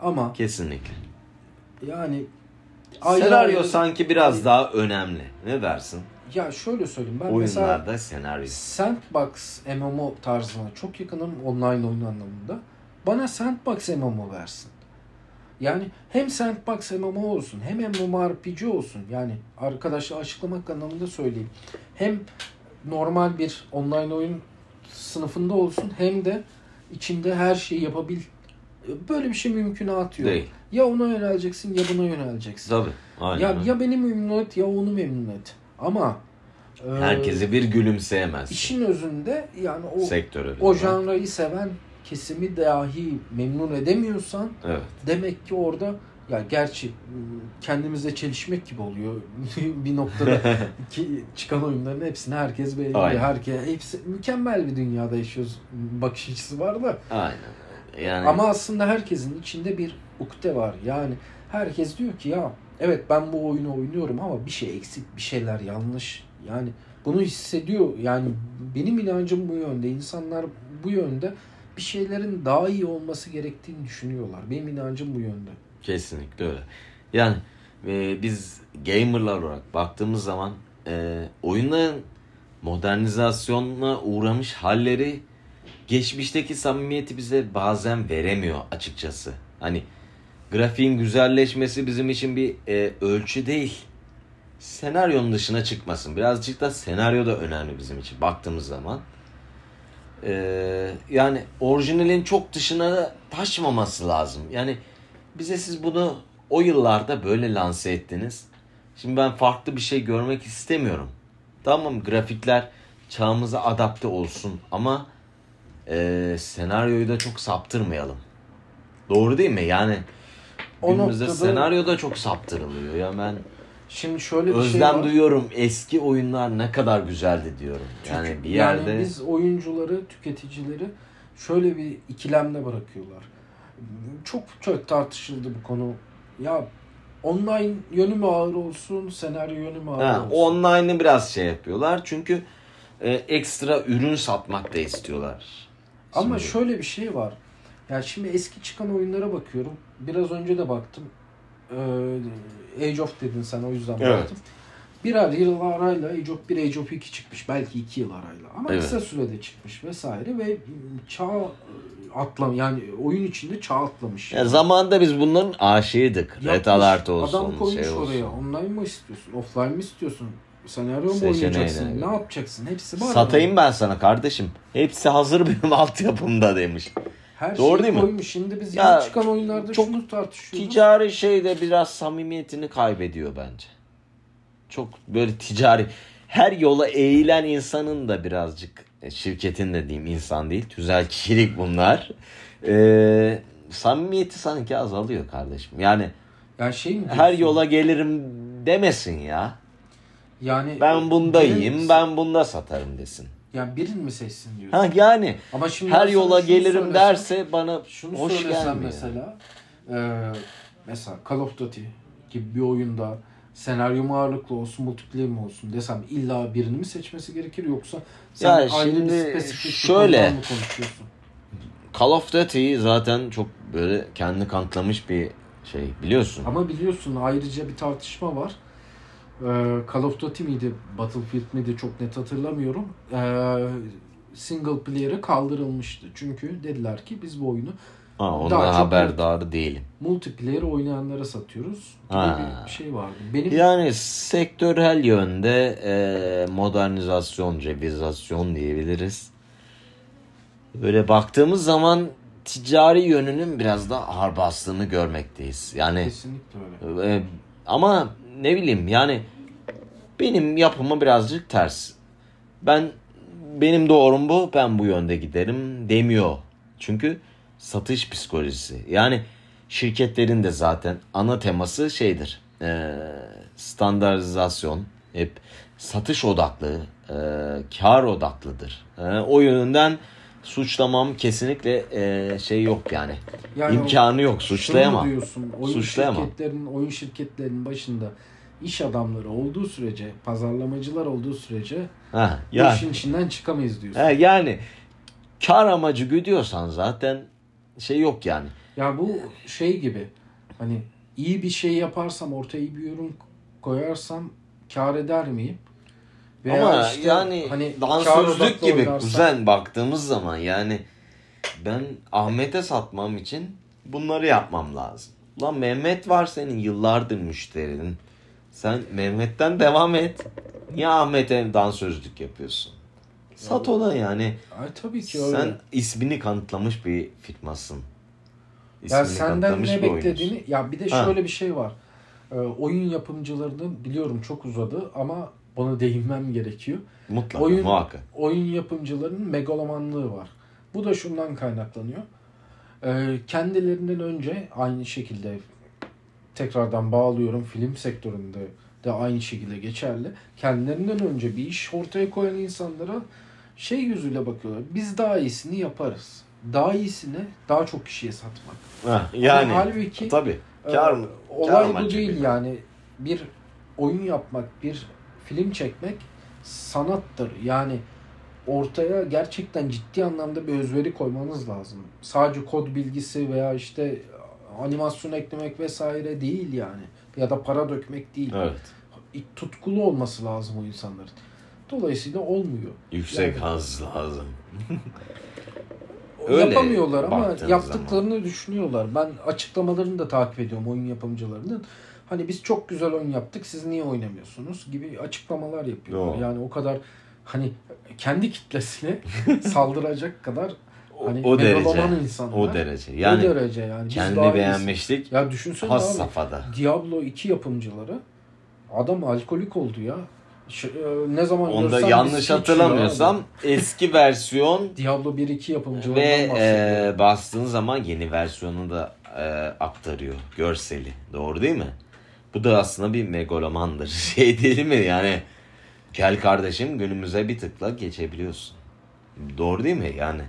Ama Kesinlikle. yani senaryo sanki biraz daha önemli. Ne dersin? Ya şöyle söyleyeyim ben mesela Oyunlarda senaryo. Sandbox MMO tarzına çok yakınım online oyun anlamında. Bana Sandbox MMO versin. Yani hem Sandbox MMO olsun hem MMORPG olsun. Yani arkadaşlar açıklamak anlamında söyleyeyim. Hem normal bir online oyun sınıfında olsun hem de içinde her şeyi yapabil. Böyle bir şey mümkünatı yok. Değil. Ya ona yöneleceksin ya buna yöneleceksin. Tabii. Aynen. Ya, ya beni memnun et ya onu memnun et. Ama e, bir gülümseyemez. İşin özünde yani o Sektörü. o janrayı seven kesimi dahi memnun edemiyorsan Evet. demek ki orada ya gerçi m, kendimizle çelişmek gibi oluyor bir noktada ki çıkan oyunların hepsini herkes. Aynen. Herkes hepsi mükemmel bir dünyada yaşıyoruz bakış açısı var da Aynen. Yani ama aslında herkesin içinde bir ukde var. Yani herkes diyor ki ya evet ben bu oyunu oynuyorum ama bir şey eksik, bir şeyler yanlış. Yani bunu hissediyor. Yani benim inancım bu yönde. İnsanlar bu yönde bir şeylerin daha iyi olması gerektiğini düşünüyorlar. Benim inancım bu yönde. Kesinlikle öyle. Yani e, biz gamerlar olarak baktığımız zaman e, oyunların modernizasyonuna uğramış halleri geçmişteki samimiyeti bize bazen veremiyor açıkçası. Hani grafiğin güzelleşmesi bizim için bir e, ölçü değil. Senaryonun dışına çıkmasın. Birazcık da senaryo da önemli bizim için baktığımız zaman. E, yani orijinalin çok dışına da taşmaması lazım. Yani bize siz bunu o yıllarda böyle lanse ettiniz. Şimdi ben farklı bir şey görmek istemiyorum. Tamam grafikler çağımıza adapte olsun ama e, senaryoyu da çok saptırmayalım. Doğru değil mi? Yani O günümüzde noktada- senaryo da çok saptırılıyor. Ya ben Şimdi şöyle bir şey özlem var. duyuyorum. Eski oyunlar ne kadar güzeldi diyorum. Yani bir yerde Yani biz oyuncuları, tüketicileri şöyle bir ikilemde bırakıyorlar. Çok çok tartışıldı bu konu. Ya online yönü mü ağır olsun, senaryo yönü mü ağır Ha, olsun? online'ı biraz şey yapıyorlar. Çünkü e, ekstra ürün satmak da istiyorlar. Ama Şimdi- şöyle bir şey var. Ya şimdi eski çıkan oyunlara bakıyorum. Biraz önce de baktım. Ee, Age of dedin sen o yüzden Evet. baktım. Birer yıl arayla Age of 1, Age of 2 çıkmış. Belki 2 yıl arayla. Ama Evet. kısa sürede çıkmış vesaire ve çağ atlam yani oyun içinde çağ atlamış. Ya zamanında biz bunların aşığıydık. Alert olsun, Adam koymuş şey olsun. oraya. Online mı istiyorsun? Offline mi istiyorsun? Senaryo mu oynayacaksın? Ne yapacaksın? Hepsi var. Satayım ben sana kardeşim. Hepsi hazır benim altyapımda demiş. Her Doğru değil mi? koymuş. Şimdi biz Ya, yeni çıkan oyunlarda çok şunu tartışıyoruz. Ticari şey de biraz samimiyetini kaybediyor bence. Çok böyle ticari. Her yola eğilen insanın da birazcık e, şirketin de diyeyim insan değil. Tüzel kişilik bunlar. Ee, samimiyeti sanki azalıyor kardeşim. Yani Yani şey mi her yola gelirim demesin ya. yani Ben bunda birin- iyiyim, ben bunda satarım desin. Yani birini mi seçsin diyorsun. Ha yani Ama şimdi her yola gelirim söylesem- derse bana şunu hoş söylesem gelmiyor. mesela e, mesela Call of Duty gibi bir oyunda senaryo mu ağırlıklı olsun, multiplayer mi olsun desem illa birini mi seçmesi gerekir yoksa sen Ya ayrı şimdi bir spesifik şöyle- mı konuşuyorsun? Call of Duty zaten çok böyle kendini kanıtlamış bir şey biliyorsun. Ama biliyorsun ayrıca bir tartışma var. Ee, Call of Duty miydi, Battlefield miydi çok net hatırlamıyorum. Ee, single player'ı kaldırılmıştı. Çünkü dediler ki biz bu oyunu Daha ondan çok haberdarı değilim. multiplayer oynayanlara satıyoruz gibi Ha. bir şey vardı. Benim Yani sektörel yönde e, modernizasyon, cevizasyon diyebiliriz. Böyle baktığımız zaman ticari yönünün biraz da ağır bastığını görmekteyiz. Yani kesinlikle öyle. e, ama ne bileyim yani benim yapımı birazcık ters. Ben benim doğrum bu, ben bu yönde giderim demiyor. Çünkü satış psikolojisi. Yani şirketlerin de zaten ana teması şeydir. E, standartizasyon, hep satış odaklı, e, kar odaklıdır. E, o yönünden suçlamam kesinlikle e, şey yok yani. Yani İmkanı yok, suçlayamam. diyorsun? Oyun Suçlayamam. şirketlerinin, oyun şirketlerinin başında iş adamları olduğu sürece, pazarlamacılar olduğu sürece Ha, yani. işin içinden çıkamayız diyorsun. He, yani kar amacı güdüyorsan zaten şey yok yani. Ya bu şey gibi hani iyi bir şey yaparsam ortaya iyi bir ürün koyarsam kar eder miyim? Veya Ama işte yani hani dansözlük gibi oynarsam- kuzen baktığımız zaman yani ben Ahmet'e satmam için bunları yapmam lazım. Ulan Mehmet var senin yıllardır müşterinin. Sen Mehmet'ten devam et. Niye Ahmet'e dansözlük yapıyorsun? Sat ona yani. Ay tabii ki öyle. Sen ismini kanıtlamış bir firmasın. ya İsmini senden kanıtlamış ne bir oyuncusun. beklediğini ya bir de Ha. şöyle bir şey var. Ee, oyun yapımcılarının biliyorum çok uzadı ama bana değinmem gerekiyor. Mutlaka Oyun- muhakkak. oyun yapımcılarının megalomanlığı var. Bu da şundan kaynaklanıyor. Ee, kendilerinden önce aynı şekilde tekrardan bağlıyorum film sektöründe de aynı şekilde geçerli. Kendilerinden önce bir iş ortaya koyan insanlara şey yüzüyle bakıyorlar. Biz daha iyisini yaparız. Daha iyisini daha çok kişiye satmak. Ha, yani Ama halbuki tabii. Kar mı? Olay Kar bu değil yani. Bir oyun yapmak, bir film çekmek sanattır. Yani ortaya gerçekten ciddi anlamda bir özveri koymanız lazım. Sadece kod bilgisi veya işte animasyon eklemek vesaire değil yani. Ya da para dökmek değil. Evet. Tutkulu olması lazım o insanların. Dolayısıyla olmuyor. Yüksek Yani- haz lazım. Öyle Yapamıyorlar ama yaptıklarını düşünüyorlar. Ben açıklamalarını da takip ediyorum oyun yapımcılarının. Hani biz çok güzel oyun yaptık siz niye oynamıyorsunuz gibi açıklamalar yapıyorlar. Yo. Yani o kadar hani kendi kitlesine saldıracak kadar hani o derece. megaloman insanlar. O derece. Yani o derece yani. Biz daha kendi iyiyiz. beğenmişlik Ya düşünsene has abi. safhada. Diablo 2 yapımcıları adam alkolik oldu ya. Ş- e, ne zaman Onda yanlış hatırlamıyorsam eski versiyon Diablo 1-2 yapımcılarından ve bahsediyorum. e, bastığın zaman yeni versiyonu da e, aktarıyor görseli. Doğru değil mi? Bu da aslında bir megalomandır. Şey değil mi yani? Gel kardeşim günümüze bir tıkla geçebiliyorsun. Doğru değil mi yani?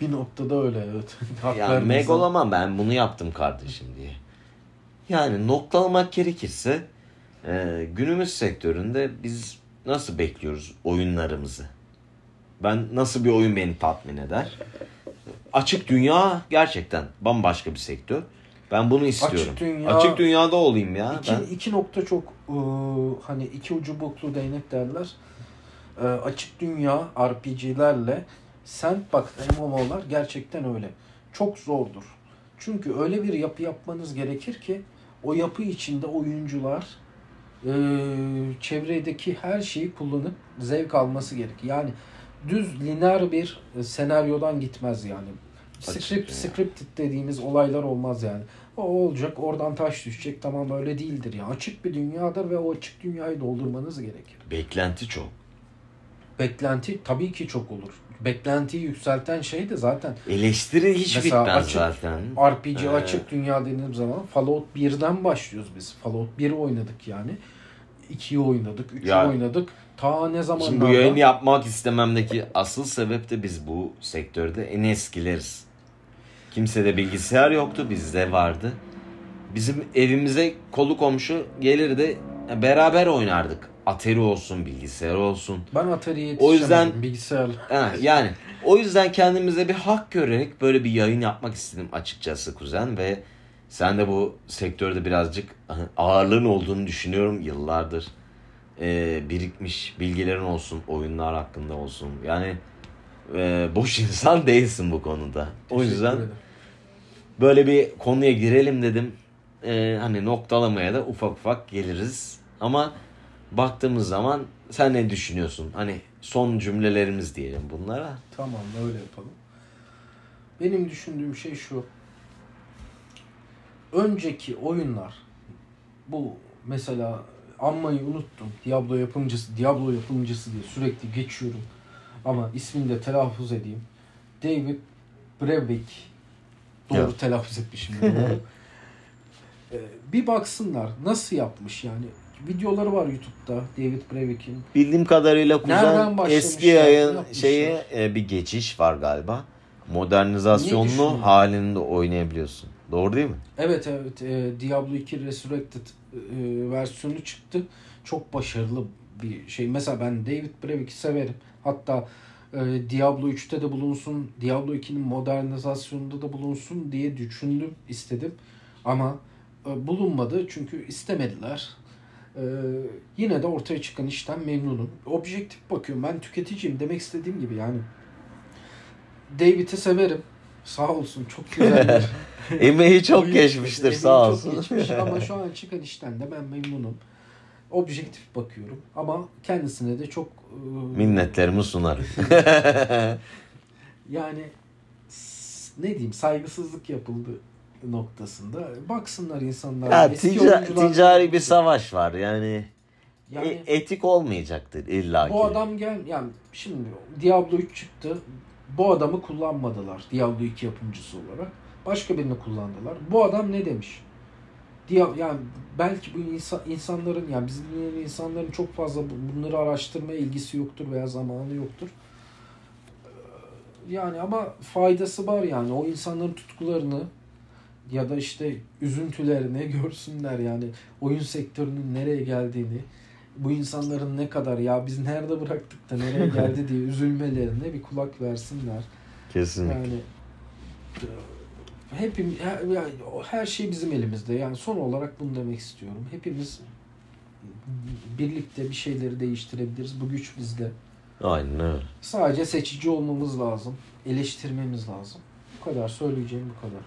Bir noktada öyle evet. Yani megaloman ben bunu yaptım kardeşim diye. Yani noktalamak gerekirse e, günümüz sektöründe biz nasıl bekliyoruz oyunlarımızı? Ben nasıl bir oyun beni tatmin eder? Açık dünya gerçekten bambaşka bir sektör. Ben bunu istiyorum. Açık dünya- Açık dünyada olayım ya. İki, Ben, iki nokta çok e, hani iki ucu boklu değnek derler. E, açık dünya RPG'lerle sandbox MMO'lar gerçekten öyle. Çok zordur. Çünkü öyle bir yapı yapmanız gerekir ki o yapı içinde oyuncular e, çevredeki her şeyi kullanıp zevk alması gerekir. Yani düz lineer bir senaryodan gitmez yani. Script, scripted dediğimiz olaylar olmaz yani. O olacak oradan taş düşecek tamam öyle değildir ya. Açık bir dünyadır ve o açık dünyayı doldurmanız gerekir. beklenti çok. Beklenti tabii ki çok olur. Beklentiyi yükselten şey de zaten Eleştiri hiç Mesela bitmez açık- zaten. RPG Ee, açık dünya dediğimiz zaman Fallout 1'den başlıyoruz biz. Fallout 1 oynadık yani. 2'yi oynadık, 3'ü Ya- oynadık. Ta ne zamanlarda Şimdi bu yayını yapmak istememdeki asıl sebep de biz bu sektörde en eskileriz. Kimsede bilgisayar yoktu, bizde vardı. Bizim evimize kolu komşu gelirdi, beraber oynardık. Atari olsun, bilgisayar olsun. ben Atari'ye O yüzden- yetişemedim bilgisayar. Ha, yani o yüzden kendimize bir hak görerek böyle bir yayın yapmak istedim açıkçası kuzen ve sen de bu sektörde birazcık ağırlığın olduğunu düşünüyorum yıllardır. Ee, birikmiş bilgilerin olsun, oyunlar hakkında olsun. Yani e, boş insan değilsin bu konuda. O yüzden ederim. Böyle bir konuya girelim dedim. Ee, hani noktalamaya da ufak ufak geliriz. Ama baktığımız zaman sen ne düşünüyorsun? Hani son cümlelerimiz diyelim bunlara. Tamam öyle yapalım. Benim düşündüğüm şey şu. Önceki oyunlar bu mesela anmayı unuttum. Diablo yapımcısı, Diablo yapımcısı diye sürekli geçiyorum. Ama ismini de telaffuz edeyim. David Brevik. Doğru Evet. telaffuz etmişim. Doğru. Ee, bir baksınlar nasıl yapmış yani. Videoları var YouTube'da David Brevik'in. Bildiğim kadarıyla kuzen eski yayın yapmışlar? şeyi e, bir geçiş var galiba. Modernizasyonlu halinde oynayabiliyorsun. Doğru değil mi? Evet evet e, Diablo 2 Resurrected e, versiyonu çıktı. Çok başarılı bir şey. Mesela ben David Brevik'i severim. Hatta e, Diablo 3'te de bulunsun, Diablo 2'nin modernizasyonunda da bulunsun diye düşündüm, istedim. Ama e, bulunmadı çünkü istemediler. E, yine de ortaya çıkan işten memnunum. Objektif bakıyorum. Ben tüketiciyim demek istediğim gibi yani. David'i severim. Sağ olsun çok güzeldir. Emeği çok geçmiştir sağ çok olsun. geçmiş ama şu an çıkan işten de ben memnunum. Objektif bakıyorum ama kendisine de çok e, Minnetlerimi sunarım. yani ne diyeyim saygısızlık yapıldı noktasında. Baksınlar insanlar. ya eski tica- ticari bir savaş var yani. Yani e- etik olmayacaktır illa bu adam gel yani şimdi Diablo 3 çıktı. Bu adamı kullanmadılar Diablo 2 yapımcısı olarak. Başka birini kullandılar. Bu adam ne demiş? Dia yani belki bu insan, insanların yani bizim dünyanın insanların çok fazla bu- bunları araştırmaya ilgisi yoktur veya zamanı yoktur. Ee, Yani ama faydası var yani o insanların tutkularını ya da işte üzüntülerini görsünler yani oyun sektörünün nereye geldiğini bu insanların ne kadar ya biz nerede bıraktık da nereye geldi diye üzülmelerine bir kulak versinler. Kesinlikle. Yani e, hepim her, her şey bizim elimizde. Yani son olarak bunu demek istiyorum. Hepimiz birlikte bir şeyleri değiştirebiliriz. Bu güç bizde. Aynen öyle. Sadece seçici olmamız lazım. Eleştirmemiz lazım. Bu kadar söyleyeceğim bu kadar.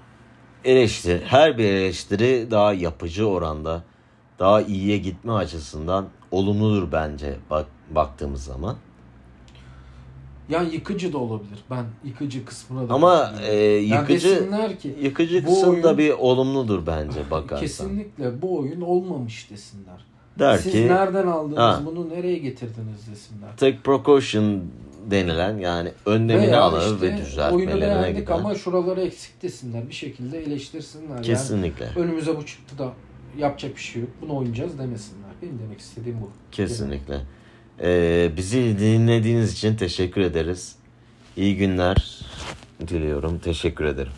Eleştiri, her bir eleştiri daha yapıcı oranda, daha iyiye gitme açısından olumludur bence bak, baktığımız zaman. Yani yıkıcı da olabilir. Ben yıkıcı kısmına da Ama e, Yani yıkıcı desinler ki yıkıcı kısım da bir olumludur bence bakarsan. kesinlikle bu oyun olmamış desinler. Der Siz ki nereden aldınız Ha. bunu nereye getirdiniz desinler. take precaution denilen yani önlemini alır işte ve oyunu düzeltmelerine beğendik gider. ama şuraları eksik desinler. Bir şekilde eleştirsinler. Yani Kesinlikle. önümüze bu çıktı da yapacak bir şey yok. Bunu oynayacağız demesinler. Benim demek istediğim bu. Kesinlikle. Ee, bizi dinlediğiniz için teşekkür ederiz. İyi günler diliyorum. Teşekkür ederim.